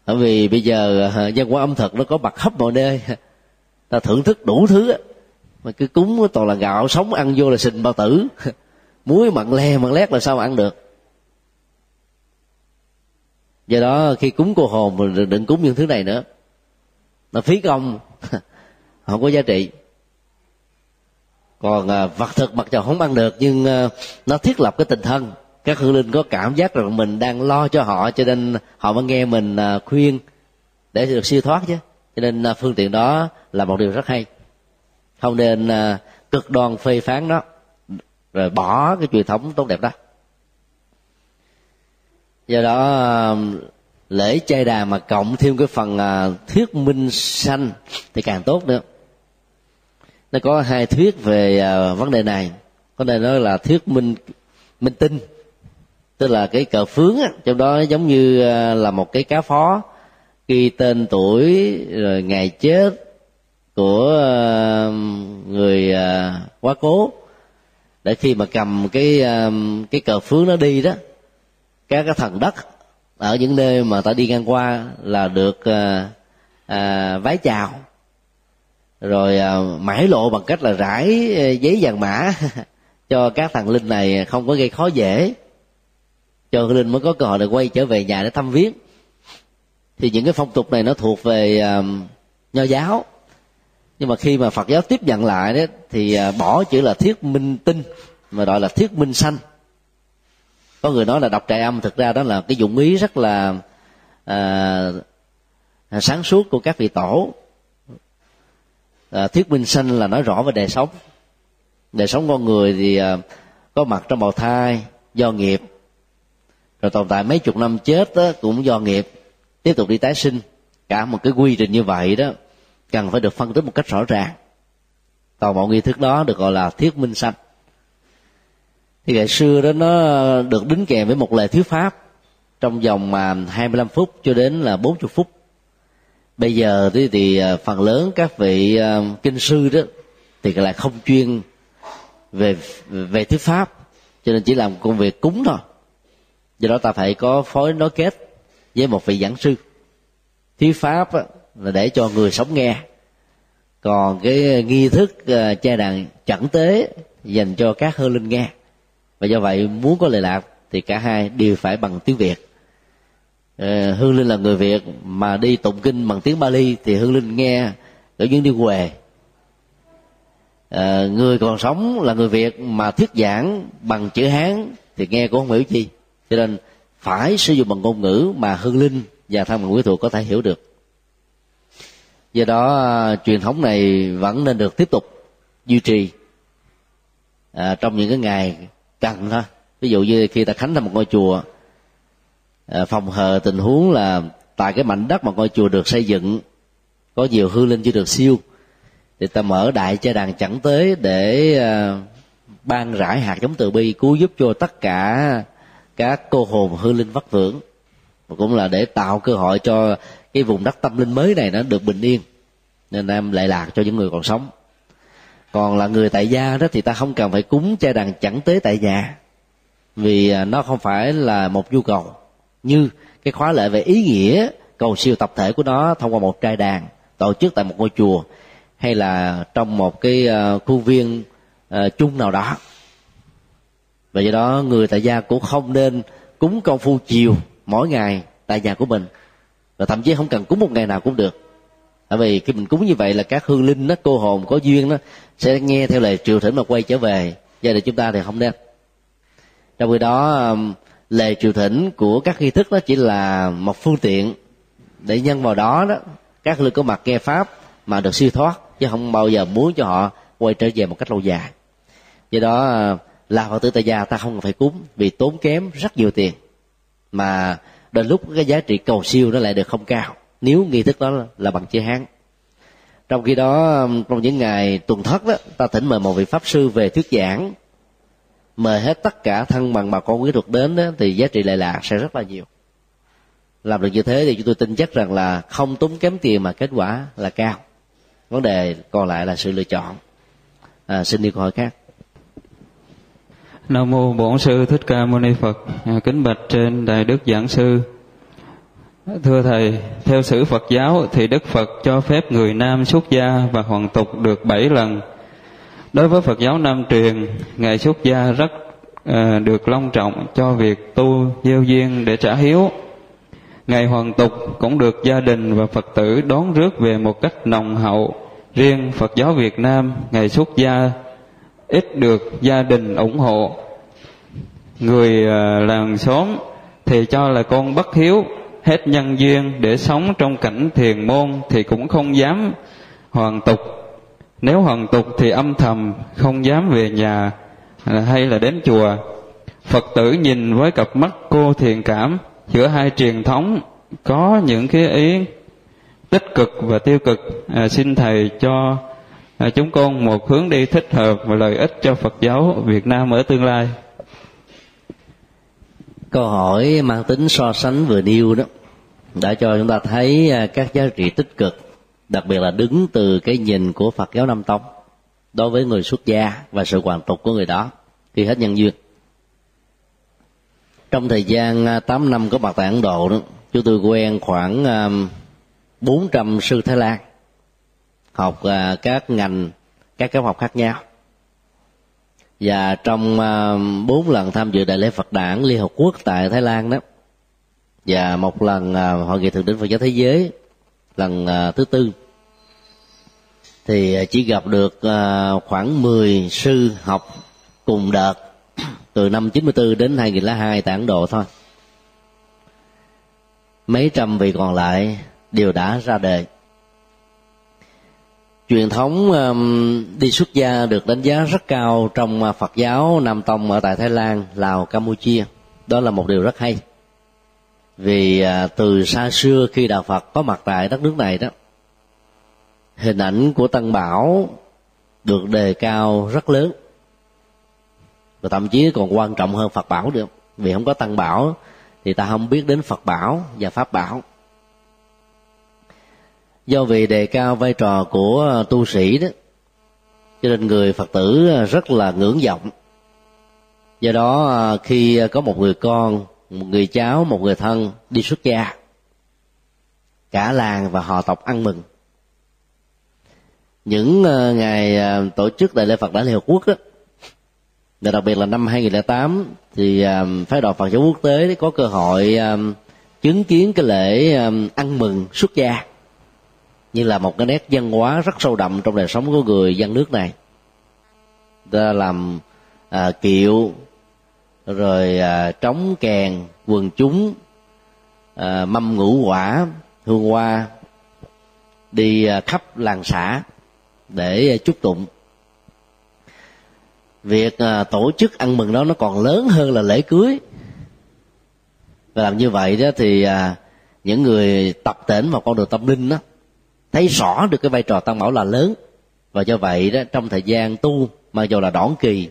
Bởi vì bây giờ à, văn hóa ẩm thực nó có mặt khắp mọi nơi. Ta thưởng thức đủ thứ mà cứ cúng toàn là gạo sống ăn vô là sình bao tử. Muối mặn le, mặn lét là sao mà ăn được do đó, khi cúng cô hồn mình đừng cúng những thứ này nữa. Nó phí công, không có giá trị. Còn à, vật thực mặc dù không ăn được, nhưng à, nó thiết lập cái tình thân. Các hương linh có cảm giác rằng mình đang lo cho họ, cho nên họ mới nghe mình à, khuyên để được siêu thoát chứ. Cho nên phương tiện đó là một điều rất hay. Không nên cực đoan phê phán nó, rồi bỏ cái truyền thống tốt đẹp đó do đó um, lễ chay đà mà cộng thêm cái phần à, thuyết minh sanh thì càng tốt nữa. Nó có hai thuyết về à, vấn đề này. Có thể nói là thuyết minh minh tinh tức là cái cờ phướng á, trong đó giống như à, là một cái cá phó ghi tên tuổi rồi ngày chết của um, người quá cố. Để khi mà cầm cái um, cái cờ phướng nó đi đó các cái thần đất ở những nơi mà ta đi ngang qua là được à, à, vái chào. Rồi à, mãi lộ bằng cách là rải giấy vàng mã cho các thằng linh này không có gây khó dễ. Cho linh mới có cơ hội để quay trở về nhà để thăm viếng. Thì những cái phong tục này nó thuộc về à, nho giáo. Nhưng mà khi mà phật giáo tiếp nhận lại đó thì à, bỏ chữ là thiết minh tinh mà gọi là thiết minh sanh có người nói là đọc trại âm thực ra đó là cái dụng ý rất là à, sáng suốt của các vị tổ. À, thuyết minh sanh là nói rõ về đời sống. Đời sống con người thì à, có mặt trong bào thai do nghiệp. Rồi tồn tại mấy chục năm chết đó, cũng do nghiệp. Tiếp tục đi tái sinh. Cả một cái quy trình như vậy đó cần phải được phân tích một cách rõ ràng. Toàn bộ nghi thức đó được gọi là thuyết minh sanh thì ngày xưa đó nó được đính kèm với một lời thuyết pháp trong vòng mà 25 phút cho đến là 40 phút. Bây giờ thì, thì à, phần lớn các vị à, kinh sư đó thì lại không chuyên về về thuyết pháp cho nên chỉ làm công việc cúng thôi. Do đó ta phải có phối nối kết với một vị giảng sư. Thuyết pháp á, là để cho người sống nghe. Còn cái nghi thức à, che đàn chẳng tế dành cho các hơ linh nghe và do vậy muốn có lệ lạc thì cả hai đều phải bằng tiếng việt. Ờ, hương linh là người việt mà đi tụng kinh bằng tiếng bali thì hương linh nghe ở những đi què à, người còn sống là người việt mà thuyết giảng bằng chữ hán thì nghe cũng không hiểu chi. Cho nên phải sử dụng bằng ngôn ngữ mà hương linh và tham bằng quý thuộc có thể hiểu được. Do đó ờ, truyền thống này vẫn nên được tiếp tục duy trì à, trong những cái ngày cần thôi ví dụ như khi ta khánh thành một ngôi chùa à, phòng hờ tình huống là tại cái mảnh đất mà ngôi chùa được xây dựng, có nhiều hư linh chưa được siêu, thì ta mở đại cha đàn chẳng tới để à, ban rải hạt giống từ bi cứu giúp cho tất cả các cô hồn hư linh vất vưởng. Và cũng là để tạo cơ hội cho cái vùng đất tâm linh mới này nó được bình yên, nên em lại lạc cho những người còn sống còn là người tại gia đó thì ta không cần phải cúng trai đàn chẳng tế tại nhà. Vì à, nó không phải là một nhu cầu, như cái khóa lệ về ý nghĩa cầu siêu tập thể của nó thông qua một trai đàn tổ chức tại một ngôi chùa hay là trong một cái à, khu viên à, chung nào đó. Và do đó người tại gia cũng không nên cúng công phu chiều mỗi ngày tại nhà của mình. Và thậm chí không cần cúng một ngày nào cũng được tại vì khi mình cúng như vậy là các hương linh nó cô hồn, có duyên đó, sẽ nghe theo lời triều thỉnh mà quay trở về. Gia đình chúng ta thì không nên. Trong khi đó um, lề triều thỉnh của các nghi thức đó chỉ là một phương tiện để nhân vào đó đó, các lực có mặt nghe pháp mà được siêu thoát, chứ không bao giờ muốn cho họ quay trở về một cách lâu dài. Do đó uh, là phật tử tại gia ta không cần phải cúng vì tốn kém rất nhiều tiền, mà đôi lúc cái giá trị cầu siêu nó lại được không cao nếu nghi thức đó là bằng chữ hán. Trong khi đó um, trong những ngày tuần thất đó ta thỉnh mời một vị pháp sư về thuyết giảng. Mời hết tất cả thân bằng bà con quý thuộc đến đó, thì giá trị lệ lạc sẽ rất là nhiều. Làm được như thế thì chúng tôi tin chắc rằng là không tốn kém tiền mà kết quả là cao. Vấn đề còn lại là sự lựa chọn. À, xin đi câu hỏi khác. Nam mô bổn sư thích ca mâu ni phật. À, kính bạch trên đại đức giảng sư thưa thầy theo sử phật giáo thì đức phật cho phép người nam xuất gia và hoàn tục được bảy lần. Đối với phật giáo nam truyền ngày xuất gia rất à, được long trọng cho việc tu gieo duyên để trả hiếu. Ngày hoàn tục cũng được gia đình và phật tử đón rước về một cách nồng hậu. Riêng phật giáo việt nam ngày xuất gia ít được gia đình ủng hộ. Người à, làng xóm thì cho là con bất hiếu hết nhân duyên để sống trong cảnh thiền môn thì cũng không dám hoàn tục. Nếu hoàn tục thì âm thầm không dám về nhà à, hay là đến chùa. Phật tử nhìn với cặp mắt cô thiền cảm giữa hai truyền thống có những cái ý tích cực và tiêu cực. À, xin thầy cho à, chúng con một hướng đi thích hợp và lợi ích cho Phật giáo Việt Nam ở tương lai. Câu hỏi mang tính so sánh vừa nêu đó đã cho chúng ta thấy à, các giá trị tích cực, đặc biệt là đứng từ cái nhìn của Phật giáo Nam Tông đối với người xuất gia và sự hoàn tục của người đó khi hết nhân duyên. Trong thời gian à, 8 năm có mặt tại Ấn Độ đó, chúng tôi quen khoảng à, 400 sư Thái Lan học các ngành các cấp học khác nhau và trong ờ, bốn lần tham dự đại lễ Phật đản, Liên Hợp Quốc tại Thái Lan đó, và một lần ờ, hội nghị thượng đỉnh Phật giáo thế giới, lần ờ, thứ tư, thì chỉ gặp được khoảng 10 sư học cùng đợt từ năm 94 đến 2002 tại Ấn Độ thôi. Mấy trăm vị còn lại đều đã ra đời truyền thống um, đi xuất gia được đánh giá rất cao trong uh, Phật giáo Nam Tông ở tại Thái Lan, Lào, Campuchia. Đó là một điều rất hay. Vì uh, từ xa xưa khi đạo Phật có mặt tại đất nước này đó, hình ảnh của Tăng Bảo được đề cao rất lớn và thậm chí còn quan trọng hơn Phật Bảo được vì không có Tăng Bảo thì ta không biết đến Phật Bảo và Pháp Bảo do vì đề cao vai trò của ờ, tu sĩ đó. Cho nên người phật tử ờ, rất là ngưỡng vọng. Do đó ờ, khi có một người con một người cháu một người thân đi xuất gia cả làng và họ tộc ăn mừng. Những ngày tổ chức đại lễ Phật đản Liên Hợp Quốc đó, và đặc biệt là năm 2008 thì phái đoàn Phật giáo quốc tế có cơ hội chứng kiến cái lễ ăn mừng xuất gia như là một cái nét văn hóa rất sâu đậm trong đời sống của người dân nước này. Ta làm à, kiệu rồi à, trống kèn quần chúng à, mâm ngũ quả hương hoa đi à, khắp làng xã để à, chúc tụng. Việc à, tổ chức ăn mừng đó nó còn lớn hơn là lễ cưới. Và làm như vậy đó thì à, những người tập tễnh vào con đường tâm linh đó thấy rõ được cái vai trò tăng bảo là lớn. Và do vậy đó trong thời gian tu mặc dù là đoạn kỳ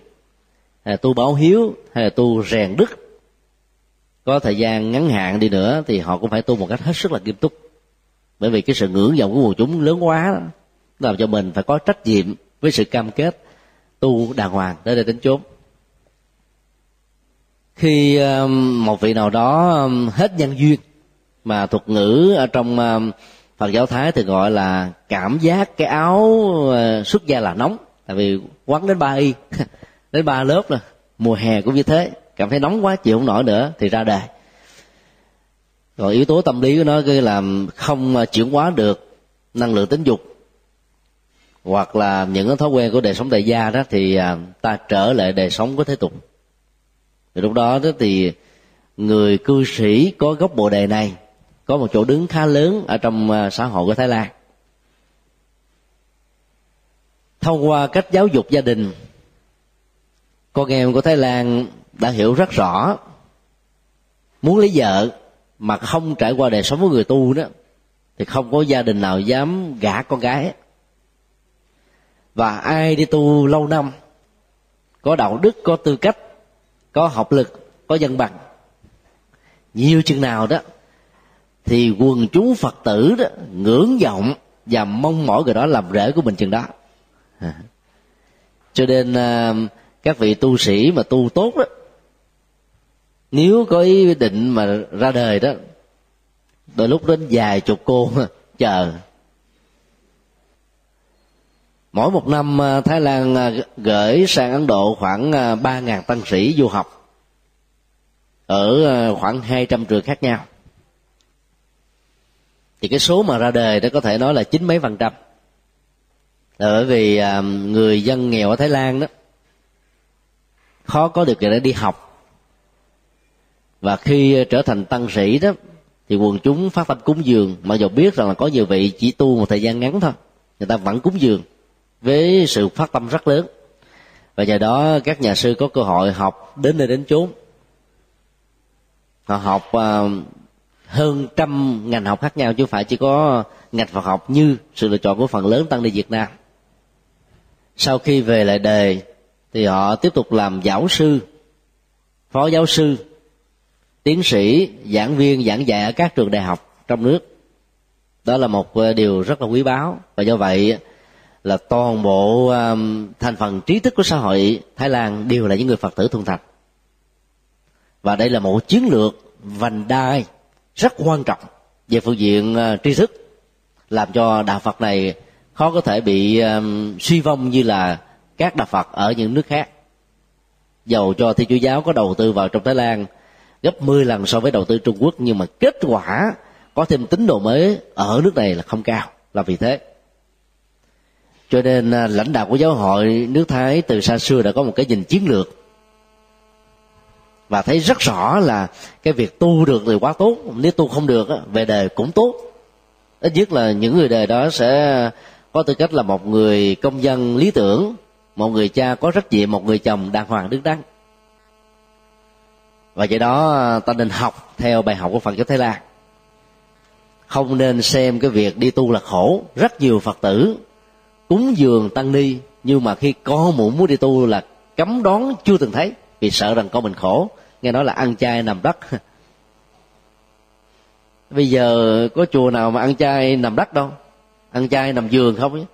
hay là tu báo hiếu hay là tu rèn đức có thời gian ngắn hạn đi nữa thì họ cũng phải tu một cách hết sức là nghiêm túc. Bởi vì cái sự ngưỡng vọng của quần chúng lớn quá đó, làm cho mình phải có trách nhiệm với sự cam kết tu đàng hoàng tới đây đến chốn. Khi à, một vị nào đó à, hết nhân duyên mà thuật ngữ ở trong à, phật giáo thái thì gọi là cảm giác cái áo ờ, xuất gia là nóng. Tại vì quấn đến ba y đến ba lớp rồi mùa hè cũng như thế. Cảm thấy nóng quá chịu không nổi nữa thì ra đề. Rồi yếu tố tâm lý của nó cứ làm không ờ, chuyển hóa được năng lượng tính dục. Hoặc là những cái thói quen của đời sống tại gia đó thì ờ, ta trở lại đời sống của thế tục. Thì lúc đó, đó thì người cư sĩ có gốc bồ đề này có một chỗ đứng khá lớn ở trong à, xã hội của thái lan. Thông qua cách giáo dục gia đình, con em của thái lan đã hiểu rất rõ muốn lấy vợ mà không trải qua đời sống với người tu đó, thì không có gia đình nào dám gả con gái. Và ai đi tu lâu năm, có đạo đức, có tư cách, có học lực, có dân bằng, nhiều chừng nào đó thì quần chúng phật tử đó ngưỡng vọng và mong mỏi người đó làm rễ của mình chừng đó. À. Cho nên à, các vị tu sĩ mà tu tốt đó, nếu có ý định mà ra đời đó, đôi lúc đến vài chục cô chờ. Mỗi một năm à, thái lan gửi sang ấn độ khoảng ba ngàn tăng sĩ du học ở khoảng hai trăm trường khác nhau thì cái số mà ra đời đó có thể nói là chín mấy phần trăm. Là bởi vì à, người dân nghèo ở thái lan đó khó có được để đi học. Và khi trở thành tăng sĩ đó thì quần chúng phát tâm cúng dường mặc dù biết rằng là có nhiều vị chỉ tu một thời gian ngắn thôi người ta vẫn cúng dường với sự phát tâm rất lớn. Và nhờ đó các nhà sư có cơ hội học đến nơi đến chốn. Họ học à, hơn trăm ngành học khác nhau chứ không phải chỉ có ngành Phật học như sự lựa chọn của phần lớn tăng ni Việt Nam. Sau khi về lại đề, thì họ tiếp tục làm giáo sư, phó giáo sư, tiến sĩ, giảng viên, giảng dạy ở các trường đại học trong nước. Đó là một ờ, điều rất là quý báu. Và do vậy là toàn bộ thành phần trí thức của xã hội thái lan đều là những người phật tử thuần thành. Và đây là một chiến lược vành đai rất quan trọng về phương diện ờ, tri thức, làm cho đạo phật này khó có thể bị suy vong như là các đạo phật ở những nước khác. Dầu cho thiên chúa giáo có đầu tư vào trong thái lan gấp 10 lần so với đầu tư trung quốc, nhưng mà kết quả có thêm tín đồ mới ở nước này là không cao, là vì thế. Cho nên ờ, lãnh đạo của giáo hội nước thái từ xa xưa đã có một cái nhìn chiến lược và thấy rất rõ là cái việc tu được thì quá tốt, nếu tu không được về đời cũng tốt. Ít nhất là những người đời đó sẽ có tư cách là một người công dân lý tưởng, một người cha có trách nhiệm, một người chồng đàng hoàng đứng đắn. Và vậy đó, ta nên học theo bài học của phật giáo thái lan. Không nên xem cái việc đi tu là khổ. Rất nhiều phật tử cúng dường tăng ni, nhưng mà khi con muốn muốn đi tu là cấm đón chưa từng thấy, vì sợ rằng con mình khổ nghe nói là ăn chay nằm đất. Bây giờ có chùa nào mà ăn chay nằm đất đâu? Ăn chay nằm giường không ấy.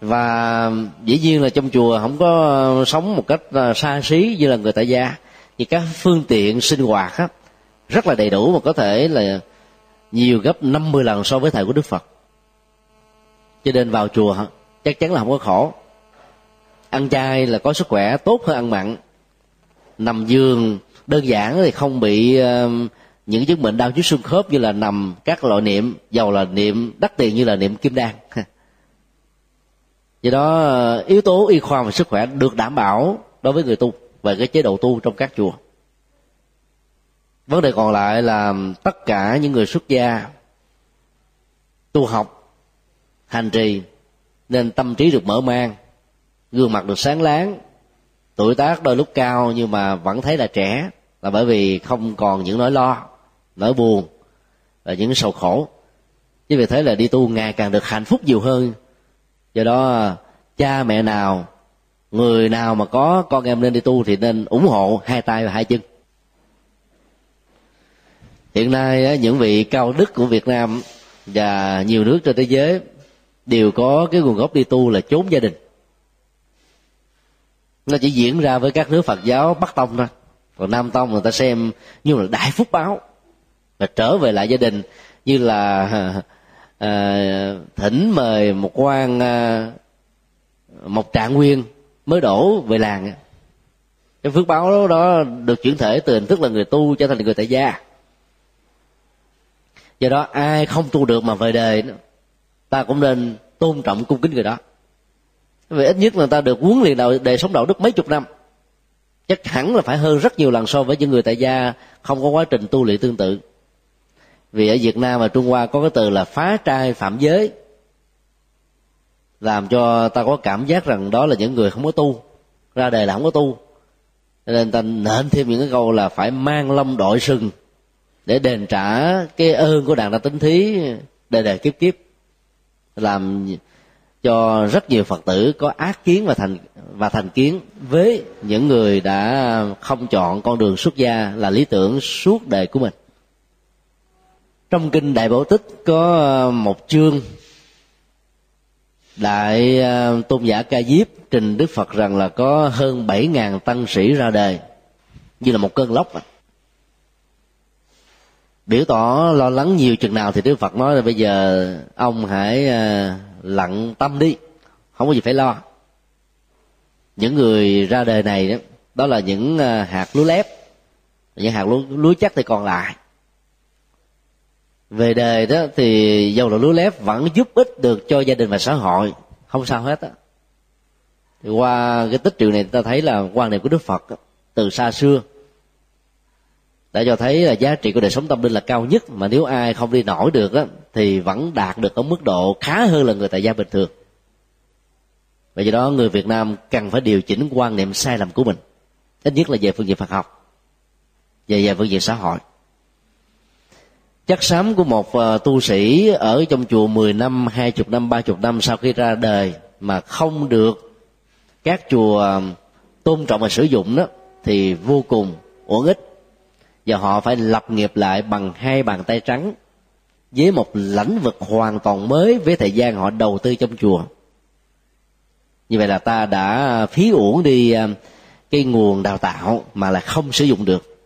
và dĩ nhiên là trong chùa không có sống một cách à, xa xí như là người tại gia. Thì các phương tiện sinh hoạt á, rất là đầy đủ mà có thể là nhiều gấp 50 lần so với thời của Đức Phật. Cho nên vào chùa chắc chắn là không có khổ. Ăn chay là có sức khỏe tốt hơn ăn mặn nằm giường. Đơn giản thì không bị uh, những chứng bệnh đau nhức xương khớp như là nằm các loại niệm giàu là niệm đắt tiền như là niệm kim đan. Do đó ờ, yếu tố y khoa và sức khỏe được đảm bảo đối với người tu về cái chế độ tu trong các chùa. Vấn đề còn lại là tất cả những người xuất gia tu học hành trì nên tâm trí được mở mang gương mặt được sáng láng tuổi tác đôi lúc cao nhưng mà vẫn thấy là trẻ, là bởi vì không còn những nỗi lo, nỗi buồn và những sầu khổ. Chứ vì thế là đi tu ngày càng được hạnh phúc nhiều hơn. Do đó, cha mẹ nào, người nào mà có con em nên đi tu thì nên ủng hộ hai tay và hai chân. Hiện nay những vị cao đức của việt nam và nhiều nước trên thế giới đều có cái nguồn gốc đi tu là trốn gia đình nó chỉ diễn ra với các nước phật giáo bắc tông thôi. Còn nam tông người ta xem như là đại phúc báo. Và trở về lại gia đình như là à, à thỉnh mời một quan à, một trạng nguyên mới đổ về làng. Cái phước báo đó, đó được chuyển thể từ hình thức là người tu trở thành người tại gia. Do đó ai không tu được mà về đời ta cũng nên tôn trọng cung kính người đó vì ít nhất là ta được huấn luyện đạo đời sống đạo đức mấy chục năm. Chắc hẳn là phải hơn rất nhiều lần so với những người tại gia không có quá trình tu luyện tương tự. Vì ở việt nam và trung hoa có cái từ là phá trai phạm giới, làm cho ta có cảm giác rằng đó là những người không có tu, ra đời là không có tu. Nên ta nện thêm những cái câu là phải mang lông đội sừng để đền trả cái ơn của đàn na tính thí đời đời kiếp kiếp, làm cho rất nhiều phật tử có ác kiến và thành và thành kiến với những người đã không chọn con đường xuất gia là lý tưởng suốt đời của mình. Trong kinh đại bảo tích có ờ, một chương đại ờ, tôn giả ca diếp trình đức phật rằng là có hơn bảy ngàn tăng sĩ ra đời, như là một cơn lốc biểu tỏ lo lắng nhiều chừng nào thì đức phật nói là bây giờ ông hãy ờ, lặng tâm đi. Không có gì phải lo. Những người ra đời này đó đó là những ờ, hạt lúa lép. Những hạt lúa, lúa chắc thì còn lại. Về đời đó thì dầu là lúa lép vẫn giúp ích được cho gia đình và xã hội. Không sao hết á. Qua cái tích truyện này ta thấy là quan niệm của đức phật từ xa xưa đã cho thấy là giá trị của đời sống tâm linh là cao nhất mà nếu ai không đi nổi được á thì vẫn đạt được ở mức độ khá hơn là người tại gia bình thường. Và do đó người việt nam cần phải điều chỉnh quan niệm sai lầm của mình ít nhất là về phương diện phật học về về phương diện xã hội. Chất xám của một ờ, tu sĩ ở trong chùa 10 năm, 20 năm, 30 năm sau khi ra đời mà không được các chùa ờ, tôn trọng và sử dụng đó thì vô cùng uổng ích và họ phải lập nghiệp lại bằng hai bàn tay trắng với một lãnh vực hoàn toàn mới với thời gian họ đầu tư trong chùa. Như vậy là ta đã phí uổng đi à, cái nguồn đào tạo mà là không sử dụng được.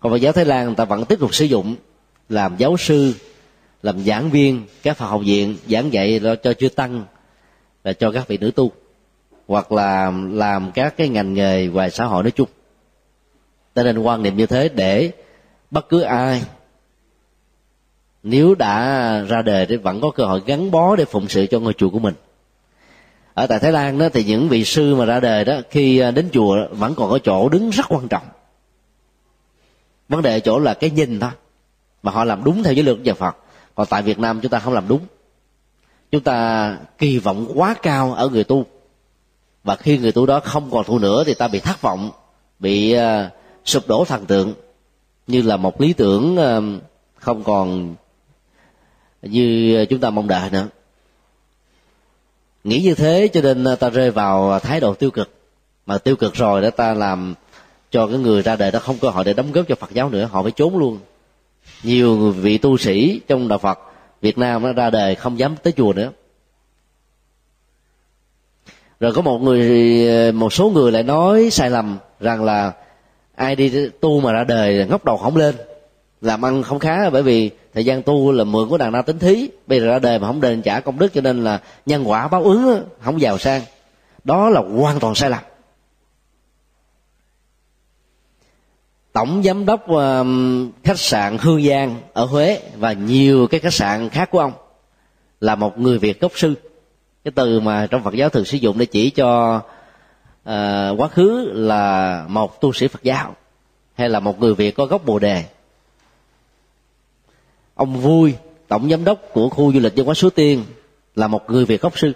Còn Phật giáo Thái Lan người ta vẫn tiếp tục sử dụng làm giáo sư, làm giảng viên, các phòng học viện, giảng dạy cho chư tăng là cho các vị nữ tu hoặc là làm các cái ngành nghề ngoài xã hội nói chung cho nên quan niệm như thế để bất cứ ai nếu đã ra đời thì vẫn có cơ hội gắn bó để phụng sự cho ngôi chùa của mình. Ở tại thái lan đó thì những vị sư mà ra đời đó khi à, đến chùa vẫn còn có chỗ đứng rất quan trọng. Vấn đề ở chỗ là cái nhìn thôi mà họ làm đúng theo giới luật của nhà phật. Còn tại việt nam chúng ta không làm đúng. Chúng ta kỳ vọng quá cao ở người tu. Và khi người tu đó không còn tu nữa thì ta bị thất vọng bị uh, sụp đổ thần tượng như là một lý tưởng ờ, không còn như chúng ta mong đợi nữa. Nghĩ như thế cho nên ờ, ta rơi vào thái độ tiêu cực. Mà tiêu cực rồi đó ta làm cho cái người ra đời đó không cơ hội để đóng góp cho phật giáo nữa, họ phải trốn luôn. Nhiều vị tu sĩ trong đạo phật việt nam nó ra đời không dám tới chùa nữa. Rồi có một người ờ, một số người lại nói sai lầm rằng là ai đi tu mà ra đời ngóc đầu không lên. Làm ăn không khá, bởi vì thời gian tu là mượn của đàn na tính thí. Bây giờ ra đời mà không đền trả công đức, cho nên là nhân quả báo ứng không giàu sang. Đó là hoàn toàn sai lầm. Tổng giám đốc um, khách sạn hương giang ở huế và nhiều cái khách sạn khác của ông là một người việt gốc sư. Cái từ mà trong phật giáo thường sử dụng để chỉ cho à, quá khứ là một tu sĩ phật giáo hay là một người việt có gốc bồ đề. Ông vui tổng giám đốc của khu du lịch văn hóa suối tiên là một người việt gốc sư.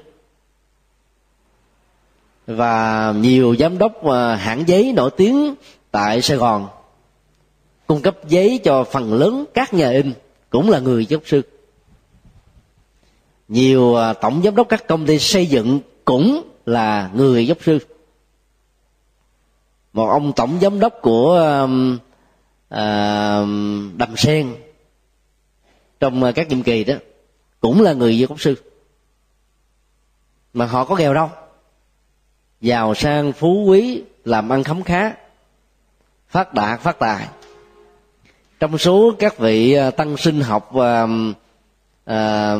Và nhiều giám đốc ờ, hãng giấy nổi tiếng tại sài gòn cung cấp giấy cho phần lớn các nhà in cũng là người giáo sư. Nhiều ờ, tổng giám đốc các công ty xây dựng cũng là người giáo sư một ông tổng giám đốc của um, à, đầm sen trong các nhiệm kỳ đó cũng là người giáo sư. Mà họ có nghèo đâu. Giàu sang phú quý làm ăn khấm khá phát đạt phát tài. Trong số các vị à, tăng sinh học à, à,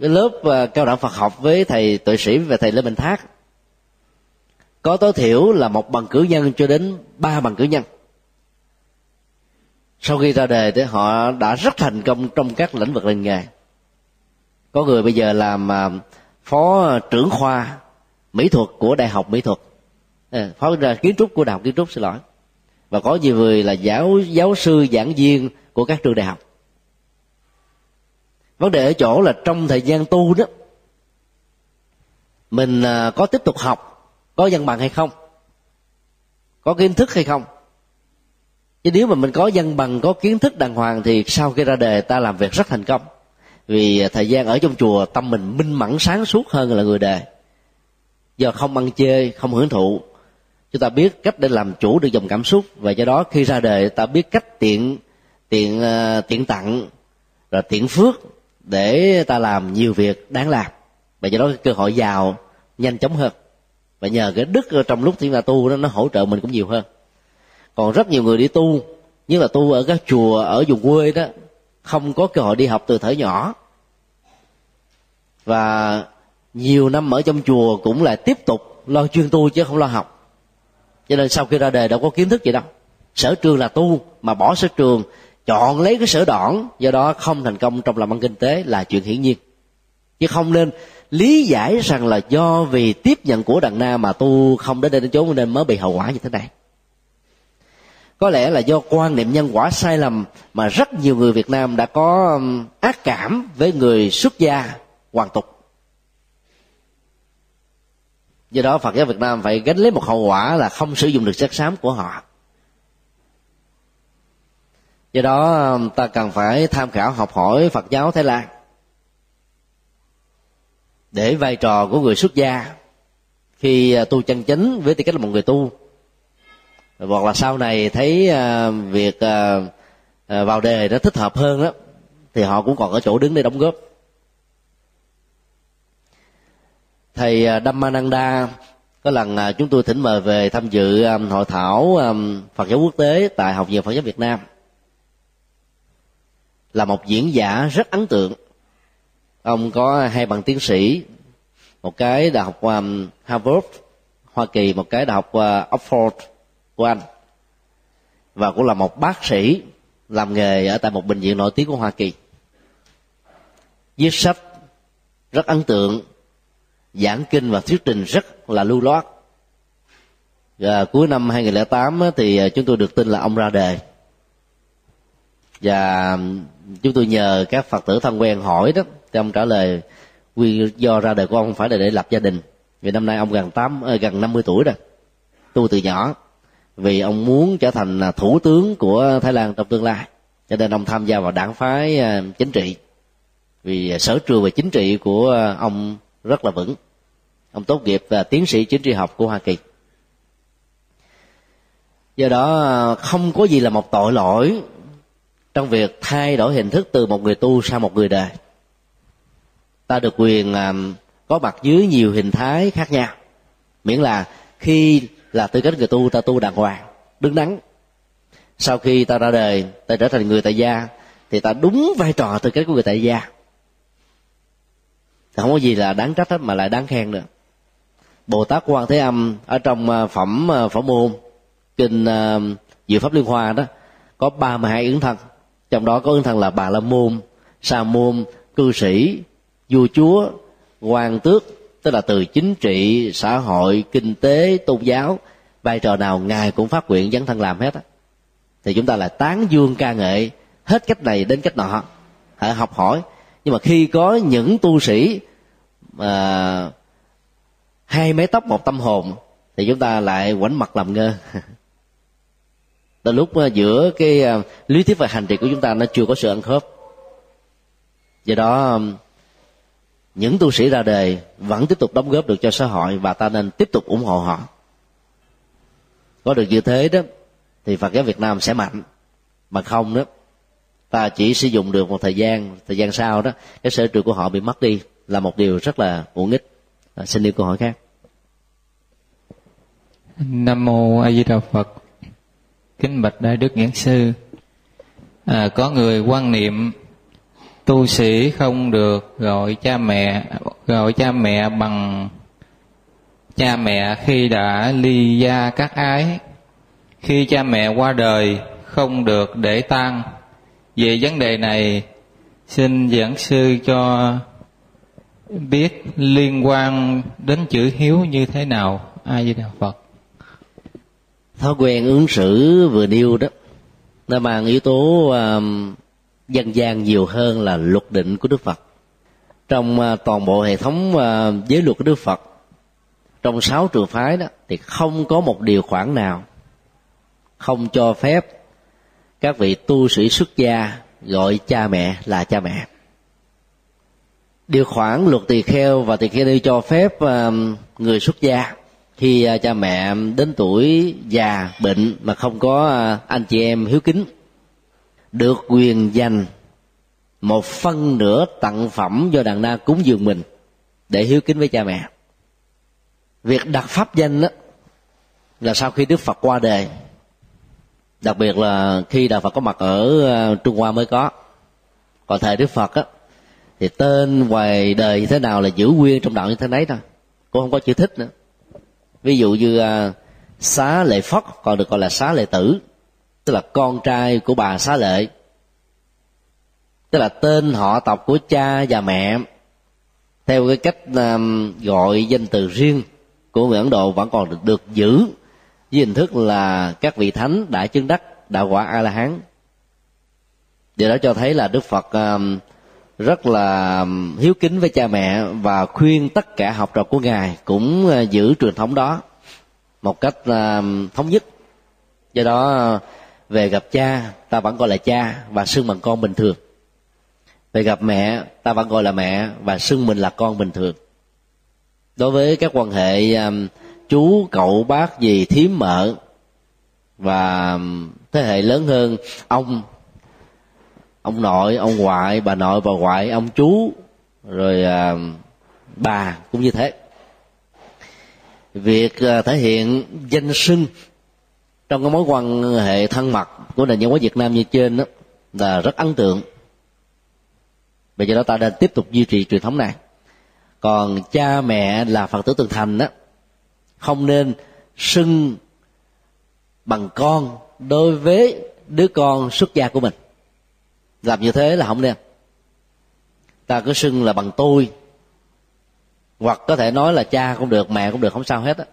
cái lớp à, cao đẳng Phật học với thầy tuệ sĩ và thầy Lê Bình Thác có tối thiểu là một bằng cử nhân cho đến ba bằng cử nhân. Sau khi ra đề thì họ đã rất thành công trong các lĩnh vực ngành nghề. Có người bây giờ làm à, phó trưởng khoa mỹ thuật của đại học mỹ thuật. À, phó kiến trúc của đại học kiến trúc, xin lỗi. Và có nhiều người là giáo giáo sư, giảng viên của các trường đại học. Vấn đề ở chỗ là trong thời gian tu đó, mình à, có tiếp tục học có văn bằng hay không? Có kiến thức hay không? Chứ nếu mà mình có văn bằng có kiến thức đàng hoàng thì sau khi ra đề ta làm việc rất thành công. Vì à, thời gian ở trong chùa tâm mình minh mẫn sáng suốt hơn là người đề. do không ăn chơi không hưởng thụ chúng ta biết cách để làm chủ được dòng cảm xúc. Và do đó khi ra đời ta biết cách tiện tiện uh, tiện tặng rồi tiện phước để ta làm nhiều việc đáng làm. Và do đó cơ hội giàu nhanh chóng hơn và nhờ cái đức trong lúc chúng ta tu đó, nó hỗ trợ mình cũng nhiều hơn. Còn rất nhiều người đi tu như là tu ở các chùa ở vùng quê đó, không có cơ hội đi học từ thời nhỏ. Và nhiều năm ở trong chùa cũng lại tiếp tục lo chuyên tu chứ không lo học. Cho nên sau khi ra đời đâu có kiến thức gì đâu. Sở trường là tu, mà bỏ sở trường, chọn lấy cái sở đoạn, do đó không thành công trong làm ăn kinh tế là chuyện hiển nhiên. Chứ không nên lý giải rằng là do vì tiếp nhận của đằng na mà tu không đến đây đến chốn nên mới bị hậu quả như thế này. Có lẽ là do quan niệm nhân quả sai lầm mà rất nhiều người việt nam đã có um, ác cảm với người xuất gia hoàn tục. Do đó phật giáo việt nam phải gánh lấy một hậu quả là không sử dụng được chất xám của họ. Do đó um, ta cần phải tham khảo học hỏi phật giáo thái lan để vai trò của người xuất gia. Khi à, tu chân chính với tư cách là một người tu. Hoặc là sau này thấy à, việc à, vào đề nó thích hợp hơn đó thì họ cũng còn ở chỗ đứng để đóng góp. Thầy Dhammananda có lần chúng tôi thỉnh mời về tham dự hội thảo Phật giáo quốc tế tại học viện Phật giáo Việt Nam. Là một diễn giả rất ấn tượng ông có hai bằng tiến sĩ, một cái đại học um, Harvard, Hoa Kỳ, một cái đại học uh, Oxford của anh. Và cũng là một bác sĩ làm nghề ở tại một bệnh viện nổi tiếng của Hoa Kỳ. Viết sách rất ấn tượng, giảng kinh và thuyết trình rất là lưu loát. Và cuối năm 2008 thì uh, chúng tôi được tin là ông ra đời và um, chúng tôi nhờ các phật tử thân quen hỏi đó, thì ông trả lời nguyên do ra đời của ông phải là để lập gia đình. Vì năm nay ông gần tám ờ, gần năm mươi tuổi rồi. Tu từ nhỏ, vì ông muốn trở thành thủ tướng của thái lan trong tương lai. Cho nên ông tham gia vào đảng phái ờ, chính trị. Vì sở trường về chính trị của ờ, ông rất là vững. Ông tốt nghiệp và tiến sĩ chính trị học của hoa kỳ. Do đó không có gì là một tội lỗi trong việc thay đổi hình thức từ một người tu sang một người đời, ta được quyền à, có mặt dưới nhiều hình thái khác nhau. Miễn là khi là tư cách người tu, ta tu đàng hoàng, đứng đắn. Sau khi ta ra đời, ta trở thành người tại gia, thì ta đúng vai trò tư cách của người tại gia. Thì không có gì là đáng trách hết mà lại đáng khen nữa. Bồ tát quan thế âm ở trong à, phẩm à, phẩm môn, kinh diệu pháp liên hoa đó, có ba mươi hai ứng thân trong đó có ứng thân là bà la môn, sa môn, cư sĩ, vua chúa quan tước, tức là từ chính trị, xã hội, kinh tế, tôn giáo. Vai trò nào ngài cũng phát nguyện dấn thân làm hết á. Thì chúng ta lại tán dương ca ngợi hết cách này đến cách nọ. Hãy học hỏi. Nhưng mà khi có những tu sĩ mà hai mái tóc một tâm hồn, thì chúng ta lại quảnh mặt làm ngơ. từ lúc à, giữa cái à, lý thuyết và hành trì của chúng ta nó chưa có sự ăn khớp. Do đó những tu sĩ ra đời vẫn tiếp tục đóng góp được cho xã hội và ta nên tiếp tục ủng hộ họ. Có được như thế đó thì phật giáo việt nam sẽ mạnh. Mà không đó ta chỉ sử dụng được một thời gian thời gian sau đó cái sở trường của họ bị mất đi là một điều rất là uổng ích à, xin yêu câu hỏi khác. Nam mô a di đà phật kính bạch đại đức giảng sư. À, có người quan niệm tu sĩ không được gọi cha mẹ gọi cha mẹ bằng cha mẹ khi đã ly gia các ái. Khi cha mẹ qua đời không được để tang. Về vấn đề này xin giảng sư cho biết liên quan đến chữ hiếu như thế nào. Ai với đạo phật thói quen ứng xử vừa nêu đó nó mang yếu tố um, dân gian nhiều hơn là luật định của đức phật. Trong uh, toàn bộ hệ thống uh, giới luật của đức phật trong sáu trường phái đó thì không có một điều khoản nào không cho phép các vị tu sĩ xuất gia gọi cha mẹ là cha mẹ. Điều khoản luật tỳ kheo và tỳ kheo ni cho phép uh, người xuất gia khi à, cha mẹ đến tuổi già bệnh mà không có à, anh chị em hiếu kính, được quyền dành một phân nửa tặng phẩm do đàn na cúng dường mình để hiếu kính với cha mẹ. Việc đặt pháp danh đó là sau khi đức phật qua đời, đặc biệt là khi đạo phật có mặt ở à, trung hoa mới có. Còn thời đức phật á, thì tên ngoài đời như thế nào là giữ nguyên trong đạo như thế đấy thôi, cũng không có chữ thích nữa ví dụ như uh, xá lệ phất còn được gọi là xá lệ tử tức là con trai của bà xá lệ. Tức là tên họ tộc của cha và mẹ. Theo cái cách um, gọi danh từ riêng của người ấn độ vẫn còn được, được giữ với hình thức là các vị thánh đã chứng đắc đạo quả a la hán. Điều đó cho thấy là đức phật uh, rất là hiếu kính với cha mẹ và khuyên tất cả học trò của ngài cũng ờ, giữ truyền thống đó một cách ờ, thống nhất. Do đó ờ, về gặp cha, ta vẫn gọi là cha và xưng bằng con bình thường. Về gặp mẹ, ta vẫn gọi là mẹ và xưng mình là con bình thường. Đối với các quan hệ chú, cậu, bác gì thím, mợ và thế hệ lớn hơn, ông ông nội ông ngoại bà nội bà ngoại ông chú rồi à, bà cũng như thế. Việc à, thể hiện danh xưng trong cái mối quan hệ thân mật của nền văn hóa Việt Nam như trên đó là rất ấn tượng. Bây giờ đó ta đang tiếp tục duy trì truyền thống này. Còn cha mẹ là phật tử từng thành đó không nên xưng bằng con đối với đứa con xuất gia của mình làm như thế là không nên ta cứ xưng là bằng tôi. Hoặc có thể nói là cha cũng được, mẹ cũng được, không sao hết á.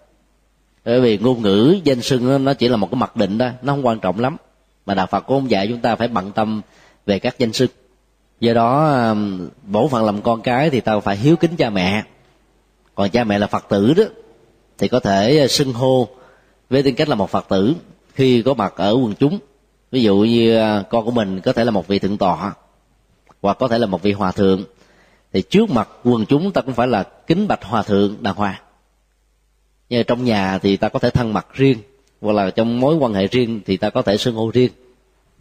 Bởi vì ngôn ngữ, danh xưng nó chỉ là một cái mặc định đó nó không quan trọng lắm. Mà đạo phật cũng không dạy chúng ta phải bận tâm về các danh xưng. Do đó bổn phận làm con cái thì tao phải hiếu kính cha mẹ. Còn cha mẹ là phật tử đó, thì có thể xưng hô với tư cách là một phật tử khi có mặt ở quần chúng ví dụ như à, con của mình có thể là một vị thượng tọa, hoặc có thể là một vị hòa thượng, thì trước mặt quần chúng ta cũng phải là kính bạch hòa thượng đàng hoàng. Như trong nhà thì ta có thể thân mật riêng, hoặc là trong mối quan hệ riêng thì ta có thể xưng hô riêng,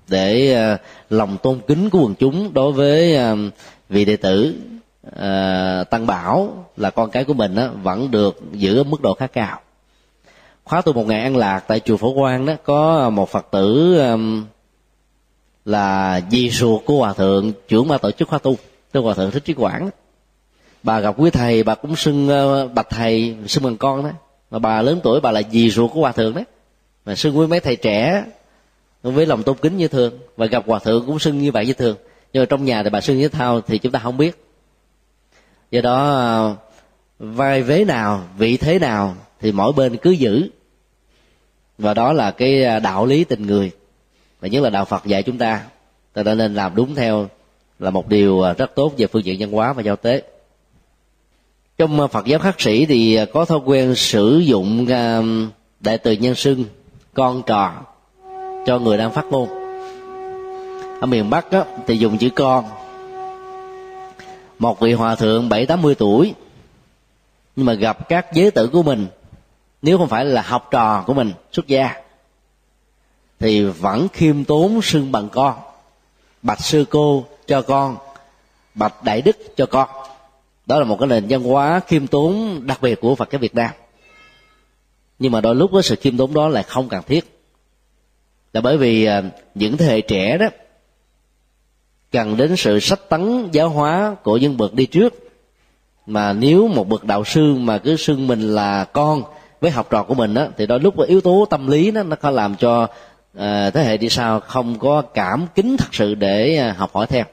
để à, lòng tôn kính của quần chúng đối với à, vị đệ tử tăng bảo là con cái của mình vẫn được giữ ở mức độ khá cao khóa tu một ngày an lạc tại chùa phổ quang đó có một phật tử um, là di ruột của hòa thượng trưởng ban tổ chức khóa tu tức hòa thượng thích trí quảng bà gặp quý thầy bà cũng xưng uh, bạch thầy xưng bằng con đó. Mà bà lớn tuổi bà là dì ruột của hòa thượng đấy mà xưng với mấy thầy trẻ với lòng tôn kính như thường. Và gặp hòa thượng cũng xưng như vậy như thường. Nhưng mà trong nhà thì bà xưng như thao thì chúng ta không biết. Do đó ờ, vai vế nào vị thế nào thì mỗi bên cứ giữ và đó là cái à, đạo lý tình người. Và nhất là đạo phật dạy chúng ta. Ta đã nên làm đúng theo là một điều à, rất tốt về phương diện văn hóa và giao tế. Trong à, phật giáo khắc sĩ thì có thói quen sử dụng đại từ nhân xưng con trò cho người đang phát ngôn. Ở miền bắc á, thì dùng chữ con. Một vị hòa thượng bảy tám mươi tuổi nhưng mà gặp các giới tử của mình nếu không phải là học trò của mình, xuất gia, thì vẫn khiêm tốn xưng bằng con. Bạch sư cô cho con, bạch đại đức cho con. Đó là một cái nền văn hóa khiêm tốn đặc biệt của phật giáo việt nam. Nhưng mà đôi lúc với sự khiêm tốn đó lại không cần thiết. Là bởi vì à, những thế hệ trẻ đó cần đến sự sách tấn giáo hóa của những bậc đi trước. Mà nếu một bậc đạo sư mà cứ xưng mình là con với học trò của mình đó thì đôi lúc yếu tố tâm lý đó nó có làm cho à, thế hệ đi sau không có cảm kính thật sự để à, học hỏi theo.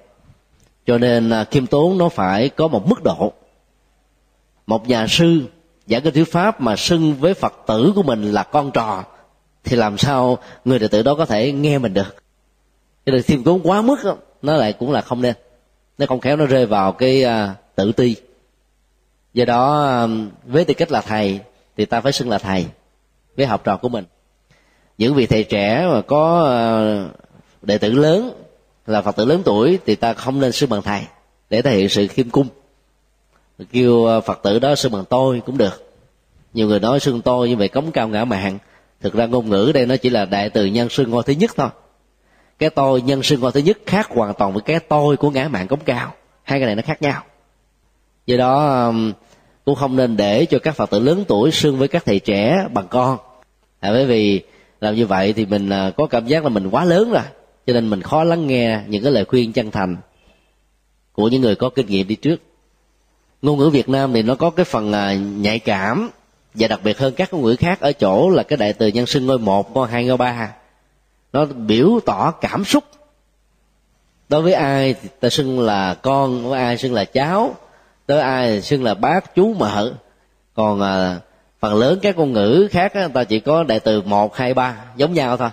Cho nên ờ, à, khiêm tốn nó phải có một mức độ. Một nhà sư giảng kinh thuyết pháp mà xưng với phật tử của mình là con trò thì làm sao người đệ tử đó có thể nghe mình được? Cái nên khiêm tốn quá mức đó, nó lại cũng là không nên. Nó không khéo nó rơi vào cái uh, tự ti. Do đó với tư cách là thầy thì ta phải xưng là thầy với học trò của mình. Những vị thầy trẻ mà có ờ, đệ tử lớn là phật tử lớn tuổi thì ta không nên xưng bằng thầy để thể hiện sự khiêm cung. Kêu ờ, phật tử đó xưng bằng tôi cũng được. Nhiều người nói xưng tôi như vậy cống cao ngã mạng. Thực ra ngôn ngữ đây nó chỉ là đại từ nhân xưng ngôi thứ nhất thôi. Cái tôi nhân xưng ngôi thứ nhất khác hoàn toàn với cái tôi của ngã mạng cống cao. Hai cái này nó khác nhau. Do đó cũng không nên để cho các phật tử lớn tuổi xưng với các thầy trẻ bằng con. À, bởi vì làm như vậy thì mình à, có cảm giác là mình quá lớn rồi. Cho nên mình khó lắng nghe những cái lời khuyên chân thành của những người có kinh nghiệm đi trước. Ngôn ngữ việt nam thì nó có cái phần à, nhạy cảm và đặc biệt hơn các ngôn ngữ khác. Ở chỗ là cái đại từ nhân xưng ngôi một ngôi hai ngôi ba. Nó biểu tỏ cảm xúc. Đối với ai thì ta xưng là con với ai xưng là cháu tới ai xưng là bác chú mợ. Còn à, phần lớn các ngôn ngữ khác á, ta chỉ có đại từ một hai ba giống nhau thôi.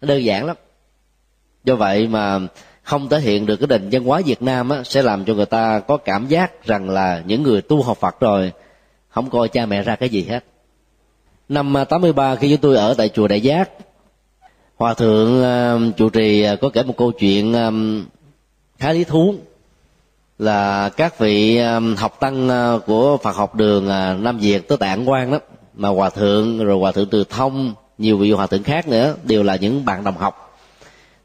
Nó đơn giản lắm. Do vậy mà không thể hiện được cái nền văn hóa Việt Nam á, sẽ làm cho người ta có cảm giác rằng là những người tu học Phật rồi không coi cha mẹ ra cái gì hết. Năm à, 83 khi chúng tôi ở tại chùa Đại Giác hòa thượng uh, chủ trì uh, có kể một câu chuyện um, khá lý thú là các vị um, học tăng uh, của Phật học đường uh, Nam Việt tới Tạng Quan đó mà hòa thượng rồi hòa thượng Từ Thông nhiều vị hòa thượng khác nữa đều là những bạn đồng học.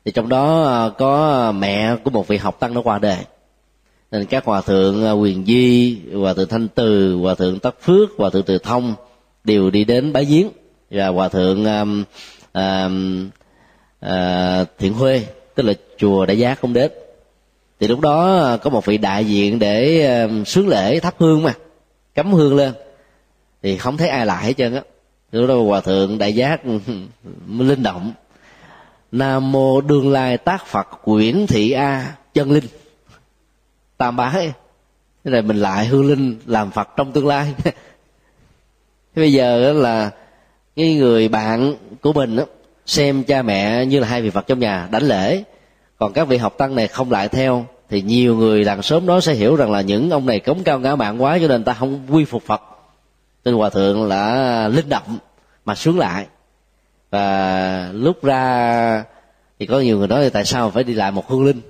Thì trong đó uh, có mẹ của một vị học tăng nó qua đời nên các hòa thượng quyền di hòa thượng thanh từ hòa thượng tất phước hòa thượng từ thông đều đi đến bái giếng. Và hòa thượng um, um, uh, thiện huê tức là chùa đại giác cũng đến thì lúc đó ờ, có một vị đại diện để ờ, sướng lễ thắp hương mà cắm hương lên. Thì không thấy ai lại hết trơn á. Lúc đó hòa thượng đại giác ừ, ừ, linh động. Nam mô đương lai tác phật quyển thị a chân linh. Tam bái thế này mình lại hương linh làm phật trong tương lai. Thế bây giờ là cái người bạn của mình đó, xem cha mẹ như là hai vị phật trong nhà đánh lễ còn các vị học tăng này không lại theo, thì nhiều người làng sớm đó sẽ hiểu rằng là những ông này cống cao ngã mạng quá cho nên ta không quy phục phật. Nên hòa thượng là linh động mà xuống lại. Và lúc ra thì có nhiều người nói tại sao phải đi lại một hương linh?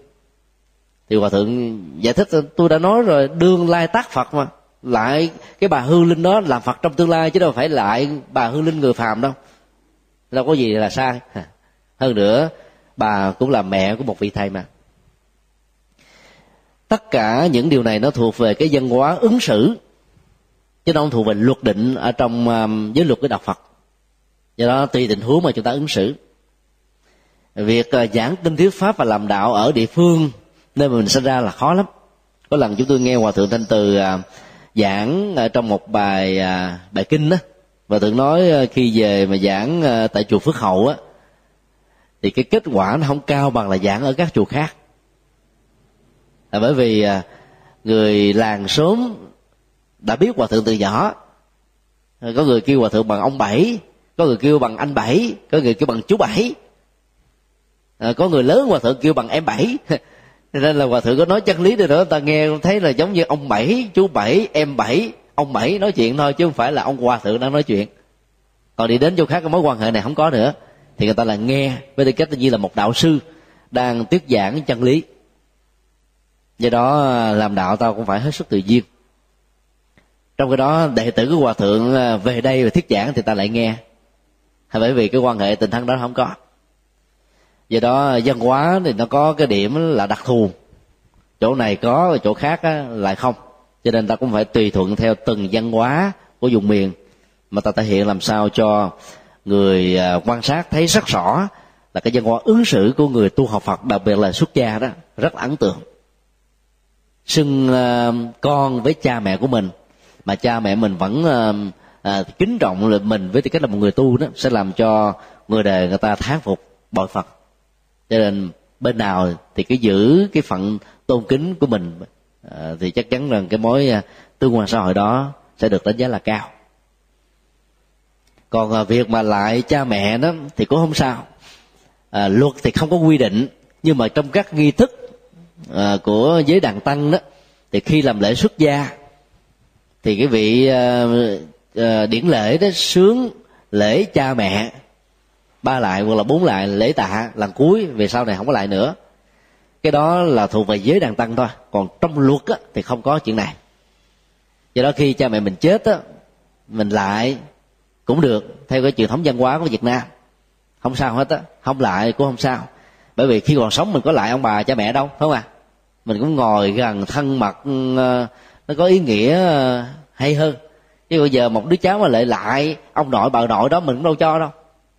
Thì hòa thượng giải thích, tôi đã nói rồi, đương lai tác phật mà. Lại cái bà hương linh đó làm phật trong tương lai chứ đâu phải lại bà hương linh người phàm đâu. Đâu có gì là sai. Hơn nữa bà cũng là mẹ của một vị thầy mà. Tất cả những điều này nó thuộc về cái văn hóa ứng xử, chứ nó không thuộc về luật định ở trong à, giới luật của đạo phật. Do đó tùy tình huống mà chúng ta ứng xử. Việc à, giảng kinh thuyết pháp và làm đạo ở địa phương nơi mà mình sinh ra là khó lắm. Có lần chúng tôi nghe hòa thượng thanh từ à, giảng trong một bài bài kinh đó và thượng nói khi về mà giảng tại chùa phước hậu á thì cái kết quả nó không cao bằng là giảng ở các chùa khác. Là bởi vì à, người làng sớm đã biết hòa thượng từ nhỏ. À, có người kêu hòa thượng bằng ông bảy, có người kêu bằng anh bảy, có người kêu bằng chú bảy. À, có người lớn hòa thượng kêu bằng em bảy. Nên là hòa thượng có nói chân lý đi nữa ta nghe thấy là giống như ông bảy, chú bảy, em bảy, ông bảy nói chuyện thôi, chứ không phải là ông hòa thượng đang nói chuyện. Còn đi đến chỗ khác cái mối quan hệ này không có nữa thì người ta là nghe với tư cách như là một đạo sư đang thuyết giảng chân lý. Do đó, làm đạo tao cũng phải hết sức tự nhiên. Trong cái đó, đệ tử của hòa thượng à, về đây và thuyết giảng thì ta lại nghe. Hay bởi vì cái quan hệ tình thân đó không có. Do đó, văn hóa thì nó có cái điểm là đặc thù. Chỗ này có chỗ khác lại không. Cho nên ta cũng phải tùy thuận theo từng văn hóa của vùng miền mà ta thể hiện làm sao cho người à, quan sát thấy rất rõ là cái văn hóa ứng xử của người tu học Phật đặc biệt là xuất gia đó rất ấn tượng. Xưng à, con với cha mẹ của mình mà cha mẹ mình vẫn à, kính trọng mình với tư cách là một người tu đó sẽ làm cho người đời người ta thán phục bội Phật. Cho nên bên nào thì cái giữ cái phận tôn kính của mình à, thì chắc chắn rằng cái mối tương quan xã hội đó sẽ được đánh giá là cao còn à, việc mà lại cha mẹ đó thì cũng không sao. À, luật thì không có quy định nhưng mà trong các nghi thức à, của giới đàn tăng đó thì khi làm lễ xuất gia thì cái vị à, à, điển lễ đó sướng lễ cha mẹ. Ba lại hoặc là bốn lại lễ tạ lần cuối về sau này không có lại nữa. Cái đó là thuộc về giới đàn tăng thôi còn trong luật á, thì không có chuyện này. Do đó khi cha mẹ mình chết á mình lại cũng được, theo cái truyền thống văn hóa của việt nam. Không sao hết á, không lại cũng không sao. Bởi vì khi còn sống mình có lại ông bà cha mẹ đâu, phải không ạ? À? mình cũng ngồi gần thân mật ừ, ờ, nó có ý nghĩa ờ, hay hơn. Chứ bây giờ một đứa cháu mà lại lại ông nội, bà nội đó mình cũng đâu cho đâu.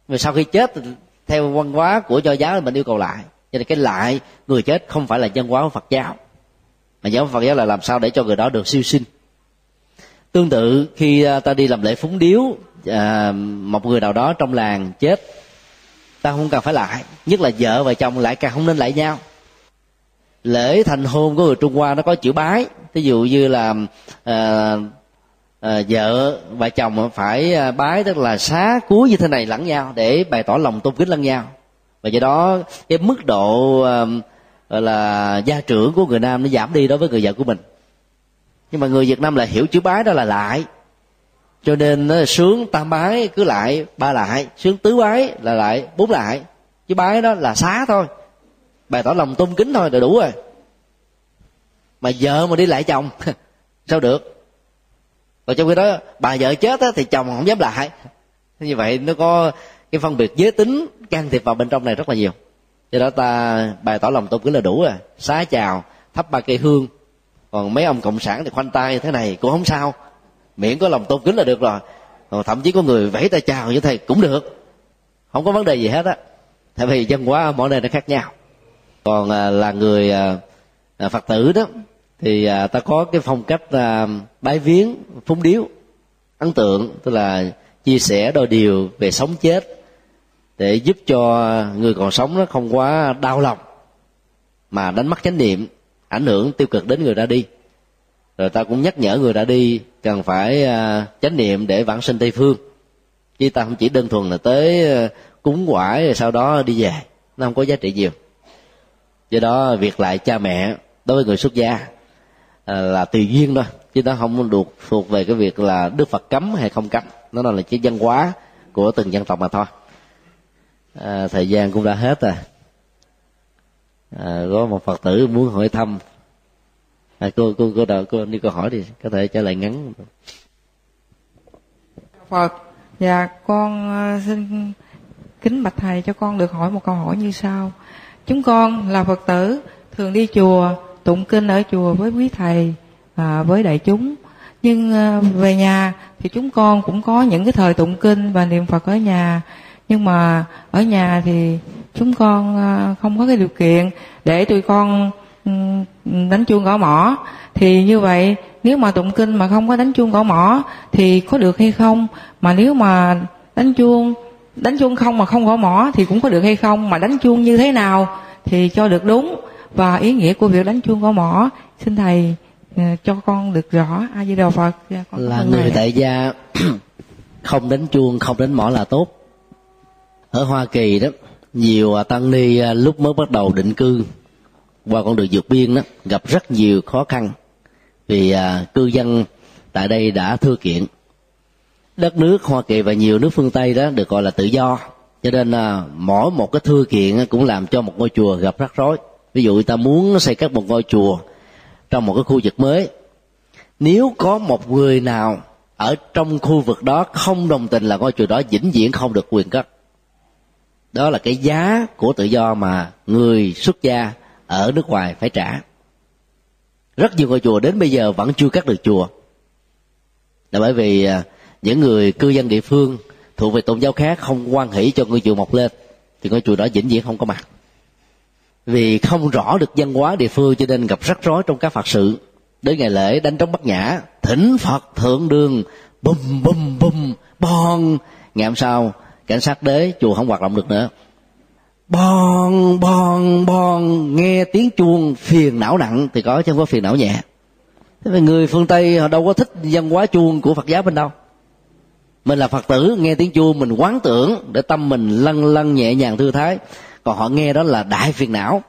Rồi sau khi chết, theo văn hóa của cho giáo thì mình yêu cầu lại. Cho nên cái lại người chết không phải là văn hóa của phật giáo. Mà giáo phật giáo là làm sao để cho người đó được siêu sinh. Tương tự khi ờ, ta đi làm lễ phúng điếu à, một người nào đó trong làng chết ta không cần phải lại. Nhất là vợ và chồng lại càng không nên lại nhau. Lễ thành hôn của người trung hoa nó có chữ bái. Ví dụ như là à, à, vợ và chồng phải à, bái tức là xá cúi như thế này lẫn nhau để bày tỏ lòng tôn kính lẫn nhau. Và do đó cái mức độ à, là gia trưởng của người nam nó giảm đi đối với người vợ của mình. Nhưng mà người việt nam là hiểu chữ bái đó là lại cho nên nó sướng tam bái cứ lại ba lại sướng tứ bái là lại bốn lại. Chứ bái đó là xá thôi. Bày tỏ lòng tôn kính thôi là đủ rồi. Mà vợ mà đi lại chồng sao được? Và trong khi đó bà vợ chết á, thì chồng không dám lại. Như vậy nó có cái phân biệt giới tính can thiệp vào bên trong này rất là nhiều. Do đó ta bày tỏ lòng tôn kính là đủ rồi. Xá chào thắp ba cây hương. Còn mấy ông cộng sản thì khoanh tay thế này cũng không sao miễn có lòng tôn kính là được rồi. Còn thậm chí có người vẫy tay chào với thầy cũng được. Không có vấn đề gì hết á. Tại vì dân hóa mỗi nơi nó khác nhau. Còn à, là người à, à, phật tử đó, thì ta có cái phong cách bái viếng, phúng điếu, ấn tượng, tức là chia sẻ đôi điều về sống chết để giúp cho người còn sống nó không quá đau lòng, mà đánh mất chánh niệm, ảnh hưởng tiêu cực đến người ra đi rồi ta cũng nhắc nhở người đã đi cần phải à, chánh niệm để vãng sinh tây phương. Chứ ta không chỉ đơn thuần là tới à, cúng quải rồi sau đó đi về nó không có giá trị nhiều. Do đó việc lại cha mẹ đối với người xuất gia à, là tùy duyên thôi chứ nó không được thuộc về cái việc là đức phật cấm hay không cấm. Nó là cái văn hóa của từng dân tộc mà thôi. À, thời gian cũng đã hết rồi. À, có một phật tử muốn hỏi thăm à, cô cô cô đợi cô đi câu hỏi thì có thể trả lời ngắn. Dạ, phật. Dạ con ờ, xin kính bạch thầy cho con được hỏi một câu hỏi như sau. Chúng con là phật tử thường đi chùa tụng kinh ở chùa với quý thầy à, với đại chúng. Nhưng à, về nhà thì chúng con cũng có những cái thời tụng kinh và niệm phật ở nhà. Nhưng mà ở nhà thì chúng con à, không có cái điều kiện để tụi con đánh chuông gõ mỏ thì như vậy nếu mà tụng kinh mà không có đánh chuông gõ mỏ thì có được hay không? Mà nếu mà đánh chuông đánh chuông không mà không gõ mỏ thì cũng có được hay không? Mà đánh chuông như thế nào thì cho được đúng. Và ý nghĩa của việc đánh chuông gõ mỏ xin thầy ờ, cho con được rõ. A di đà phật. Dạ, con là người tại gia không đánh chuông không đánh mỏ là tốt. Ở hoa kỳ đó nhiều tăng ni à, lúc mới bắt đầu định cư qua con đường vượt biên đó gặp rất nhiều khó khăn. Vì à, cư dân tại đây đã thưa kiện. Đất nước hoa kỳ và nhiều nước phương tây đó được gọi là tự do. Cho nên à, mỗi một cái thư kiện cũng làm cho một ngôi chùa gặp rắc rối. Ví dụ người ta muốn xây cất một ngôi chùa trong một cái khu vực mới. Nếu có một người nào ở trong khu vực đó không đồng tình là ngôi chùa đó vĩnh viễn không được quyền cất. Đó là cái giá của tự do mà người xuất gia ở nước ngoài phải trả. Rất nhiều ngôi chùa đến bây giờ vẫn chưa cắt được chùa. Là bởi vì à, những người cư dân địa phương thuộc về tôn giáo khác không quan hỷ cho ngôi chùa mọc lên thì ngôi chùa đó vĩnh viễn không có mặt. Vì không rõ được văn hóa địa phương cho nên gặp rắc rối trong các phật sự. Đến ngày lễ đánh trống bắt nhã thỉnh phật thượng đường bùm bùm bùm, bon ngày hôm sau cảnh sát đế chùa không hoạt động được nữa bon bon bon nghe tiếng chuông phiền não nặng thì có chứ không có phiền não nhẹ. Thế mà người phương tây họ đâu có thích văn hóa chuông của phật giáo bên đâu. Mình là phật tử nghe tiếng chuông mình quán tưởng để tâm mình lăn lăn nhẹ nhàng thư thái. Còn họ nghe đó là đại phiền não.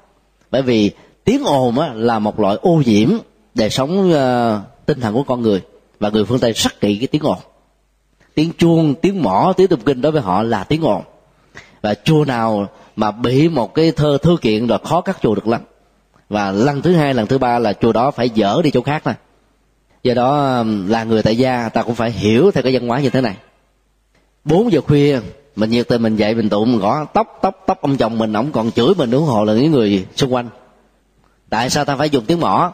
Bởi vì tiếng ồn á, là một loại ô nhiễm đời sống uh, tinh thần của con người. Và người phương tây rất kỵ cái tiếng ồn. Tiếng chuông tiếng mỏ tiếng tụng kinh đối với họ là tiếng ồn. Và chùa nào mà bị một cái thơ thư kiện rồi khó cắt chùa được lắm. Và lần thứ hai, lần thứ ba là chùa đó phải dỡ đi chỗ khác nè do đó um, là người tại gia, ta cũng phải hiểu theo cái văn hóa như thế này. Bốn giờ khuya, mình nhiệt tình mình dậy, mình tụng mình gõ tóc tóc tóc ông chồng mình, ổng còn chửi mình ủng hộ là những người xung quanh. Tại sao ta phải dùng tiếng mỏ?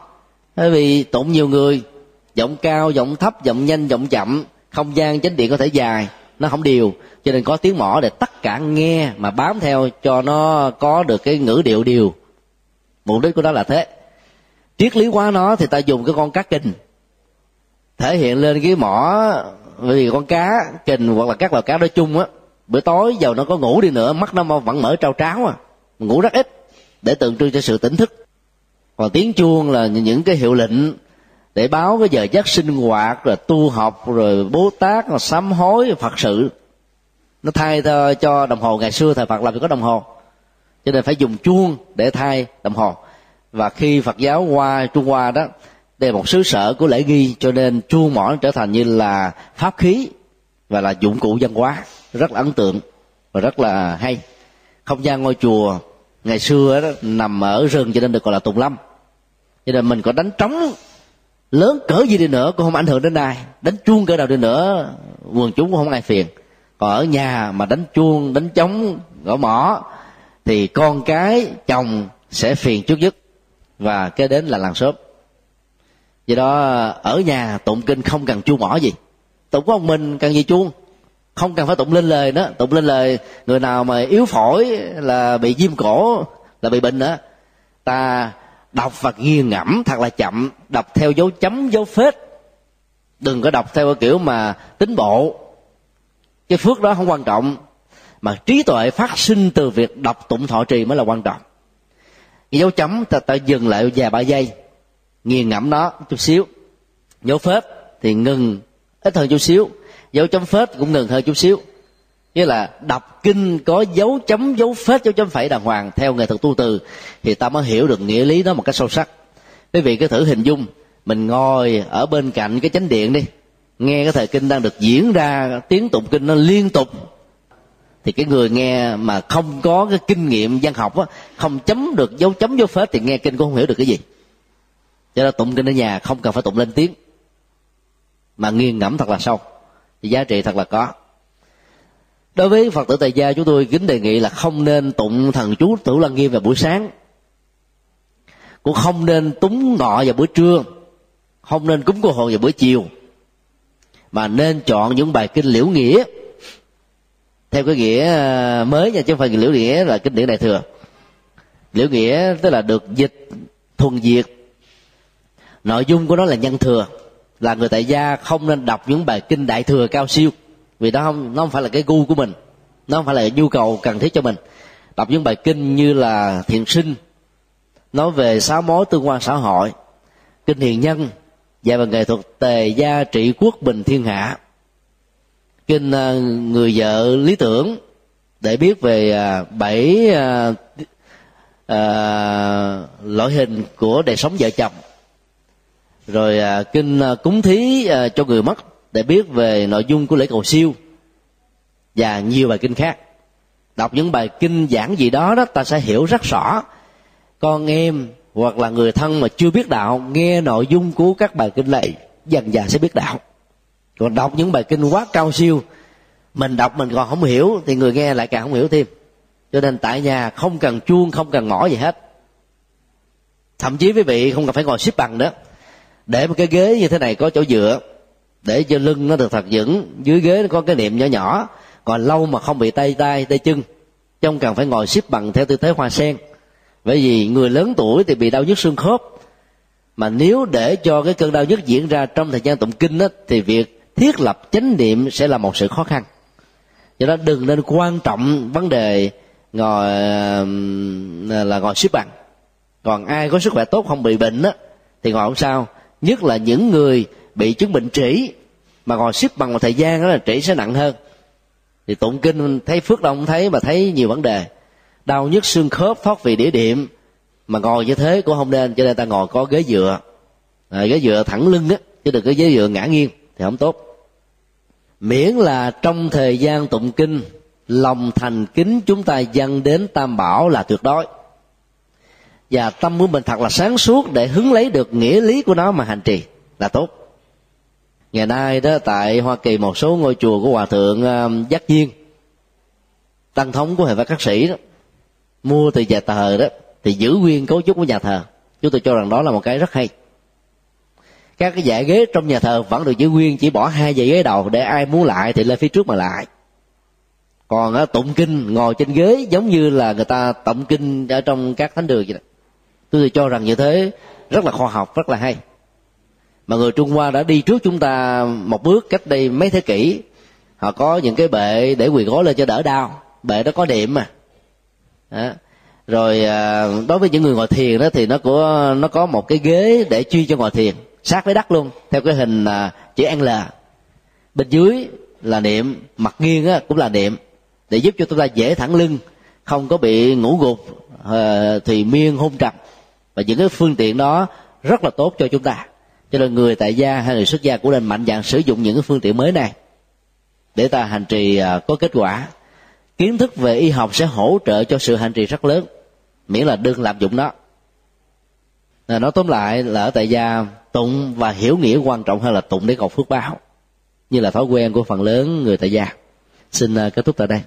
Bởi vì tụng nhiều người, giọng cao, giọng thấp, giọng nhanh, giọng chậm, không gian chánh điện có thể dài, nó không đều cho nên có tiếng mỏ để tất cả nghe mà bám theo cho nó có được cái ngữ điệu đều mục đích của nó là thế. Triết lý hóa nó thì ta dùng cái con cá kình. Thể hiện lên cái mỏ vì con cá kình hoặc là các loài cá nói chung á, bữa tối dầu nó có ngủ đi nữa, mắt nó vẫn mở trao tráo à. Ngủ rất ít, để tượng trưng cho sự tỉnh thức. Còn tiếng chuông là những cái hiệu lệnh để báo cái giờ giấc sinh hoạt, rồi tu học, rồi bố tát, rồi sám hối, phật sự nó thay cho đồng hồ ngày xưa thời phật làm gì có đồng hồ. Cho nên phải dùng chuông để thay đồng hồ. Và khi phật giáo qua trung hoa đó đây là một xứ sở của lễ nghi cho nên chuông mỏ trở thành như là pháp khí và là dụng cụ văn hóa. Rất là ấn tượng và rất là hay. Không gian ngôi chùa ngày xưa đó, nằm ở rừng cho nên được gọi là tùng lâm. Cho nên mình có đánh trống lớn cỡ gì đi nữa cũng không ảnh hưởng đến ai. Đánh chuông cỡ nào đi nữa quần chúng cũng không ai phiền còn ở nhà mà đánh chuông, đánh trống, gõ mỏ thì con cái, chồng sẽ phiền chút nhất. Và kế đến là làng xóm. Do đó, ở nhà tụng kinh không cần chuông mỏ gì. Tụng có ông mình cần gì chuông? Không cần phải tụng lên lời đó tụng lên lời, người nào mà yếu phổi là bị viêm cổ, là bị bệnh nữa, ta đọc và nghiền ngẫm thật là chậm. Đọc theo dấu chấm, dấu phết. Đừng có đọc theo kiểu mà tính bộ cái phước đó không quan trọng mà trí tuệ phát sinh từ việc đọc tụng thọ trì mới là quan trọng. Dấu chấm ta, ta dừng lại vài ba giây nghiền ngẫm nó chút xíu. Dấu phết thì ngừng ít hơn chút xíu. Dấu chấm phết cũng ngừng hơn chút xíu. Nghĩa là đọc kinh có dấu chấm dấu phết dấu chấm phẩy đàng hoàng theo nghệ thuật tu từ thì ta mới hiểu được nghĩa lý đó một cách sâu sắc. Quý vị cứ thử hình dung mình ngồi ở bên cạnh cái chánh điện đi nghe cái thời kinh đang được diễn ra, tiếng tụng kinh nó liên tục. Thì cái người nghe mà không có cái kinh nghiệm văn học á, không chấm được dấu chấm dấu phết thì nghe kinh cũng không hiểu được cái gì. Cho nên tụng kinh ở nhà không cần phải tụng lên tiếng. Mà nghiền ngẫm thật là sâu. Thì giá trị thật là có. Đối với phật tử tại gia, chúng tôi kính đề nghị là không nên tụng thần chú tử lăng nghiêm vào buổi sáng. Cũng không nên túng ngọ vào buổi trưa. Không nên cúng cô hồn vào buổi chiều mà nên chọn những bài kinh liễu nghĩa. Theo cái nghĩa ờ, mới nha, chứ không phải liễu nghĩa là kinh điển đại thừa. Liễu nghĩa tức là được dịch, thuần việt nội dung của nó là nhân thừa. Là người tại gia không nên đọc những bài kinh đại thừa cao siêu. Vì đó không, nó không phải là cái gu của mình. Nó không phải là nhu cầu cần thiết cho mình. Đọc những bài kinh như là thiện sinh, nói về sáu mối tương quan xã hội, kinh hiền nhân dạy bằng nghệ thuật tề gia trị quốc bình thiên hạ. Kinh à, người vợ lý tưởng để biết về à, bảy uh, loại hình của đời sống vợ chồng. Rồi kinh cúng thí cho người mất để biết về nội dung của lễ cầu siêu. Và nhiều bài kinh khác. Đọc những bài kinh giảng gì đó đó ta sẽ hiểu rất rõ. Con em hoặc là người thân mà chưa biết đạo, nghe nội dung của các bài kinh này dần dần sẽ biết đạo. Còn đọc những bài kinh quá cao siêu, mình đọc mình còn không hiểu, thì người nghe lại càng không hiểu thêm. Cho nên tại nhà không cần chuông, không cần mỏ gì hết. Thậm chí quý vị không cần phải ngồi xếp bằng đó để một cái ghế như thế này có chỗ dựa, để cho lưng nó được thật vững, dưới ghế nó có cái niệm nhỏ nhỏ, còn lâu mà không bị tay tay tay chân trong cần phải ngồi xếp bằng theo tư thế hoa sen bởi vì người lớn tuổi thì bị đau nhức xương khớp. Mà nếu để cho cái cơn đau nhức diễn ra trong thời gian tụng kinh đó, thì việc thiết lập chánh niệm sẽ là một sự khó khăn. Do đó đừng nên quan trọng vấn đề ngồi là ngồi xếp bằng. Còn ai có sức khỏe tốt không bị bệnh đó, thì ngồi không sao. Nhất là những người bị chứng bệnh trĩ mà ngồi xếp bằng một thời gian đó là trĩ sẽ nặng hơn. Thì tụng kinh thấy phước đâu không thấy mà thấy nhiều vấn đề đau nhức xương khớp thoát vị đĩa điểm. Mà ngồi như thế cũng không nên cho nên ta ngồi có ghế dựa. À, ghế dựa thẳng lưng á chứ đừng có ghế dựa ngã nghiêng thì không tốt. Miễn là trong thời gian tụng kinh lòng thành kính chúng ta dâng đến tam bảo là tuyệt đối. Và tâm của mình thật là sáng suốt để hứng lấy được nghĩa lý của nó mà hành trì là tốt. Ngày nay đó tại hoa kỳ một số ngôi chùa của hòa thượng à, giác nhiên tăng thống của hệ phật các sĩ đó mua từ nhà thờ đó thì giữ nguyên cấu trúc của nhà thờ. Chúng tôi cho rằng đó là một cái rất hay. Các cái dãy ghế trong nhà thờ vẫn được giữ nguyên chỉ bỏ hai dãy ghế đầu để ai muốn lại thì lên phía trước mà lại. Còn á, tụng kinh ngồi trên ghế giống như là người ta tụng kinh ở trong các thánh đường vậy đó. Tôi cho rằng như thế rất là khoa học rất là hay. Mà người trung hoa đã đi trước chúng ta một bước cách đây mấy thế kỷ họ có những cái bệ để quỳ gối lên cho đỡ đau. Bệ đó có điểm mà đó. rồi à, đối với những người ngồi thiền đó thì nó có nó có một cái ghế để chuyên cho ngồi thiền sát với đất luôn theo cái hình à, chữ L. Bên dưới là niệm mặt nghiêng á, cũng là niệm để giúp cho chúng ta dễ thẳng lưng không có bị ngủ gục à, thì miên hôn trầm. Và những cái phương tiện đó rất là tốt cho chúng ta. Cho nên người tại gia hay người xuất gia cũng nên mạnh dạn sử dụng những cái phương tiện mới này để ta hành trì à, có kết quả kiến thức về y học sẽ hỗ trợ cho sự hành trì rất lớn, miễn là đừng lạm dụng nó. À, nói tóm lại là ở tại gia, tụng và hiểu nghĩa quan trọng hơn là tụng để cầu phước báo, như là thói quen của phần lớn người tại gia. Xin à, kết thúc tại đây.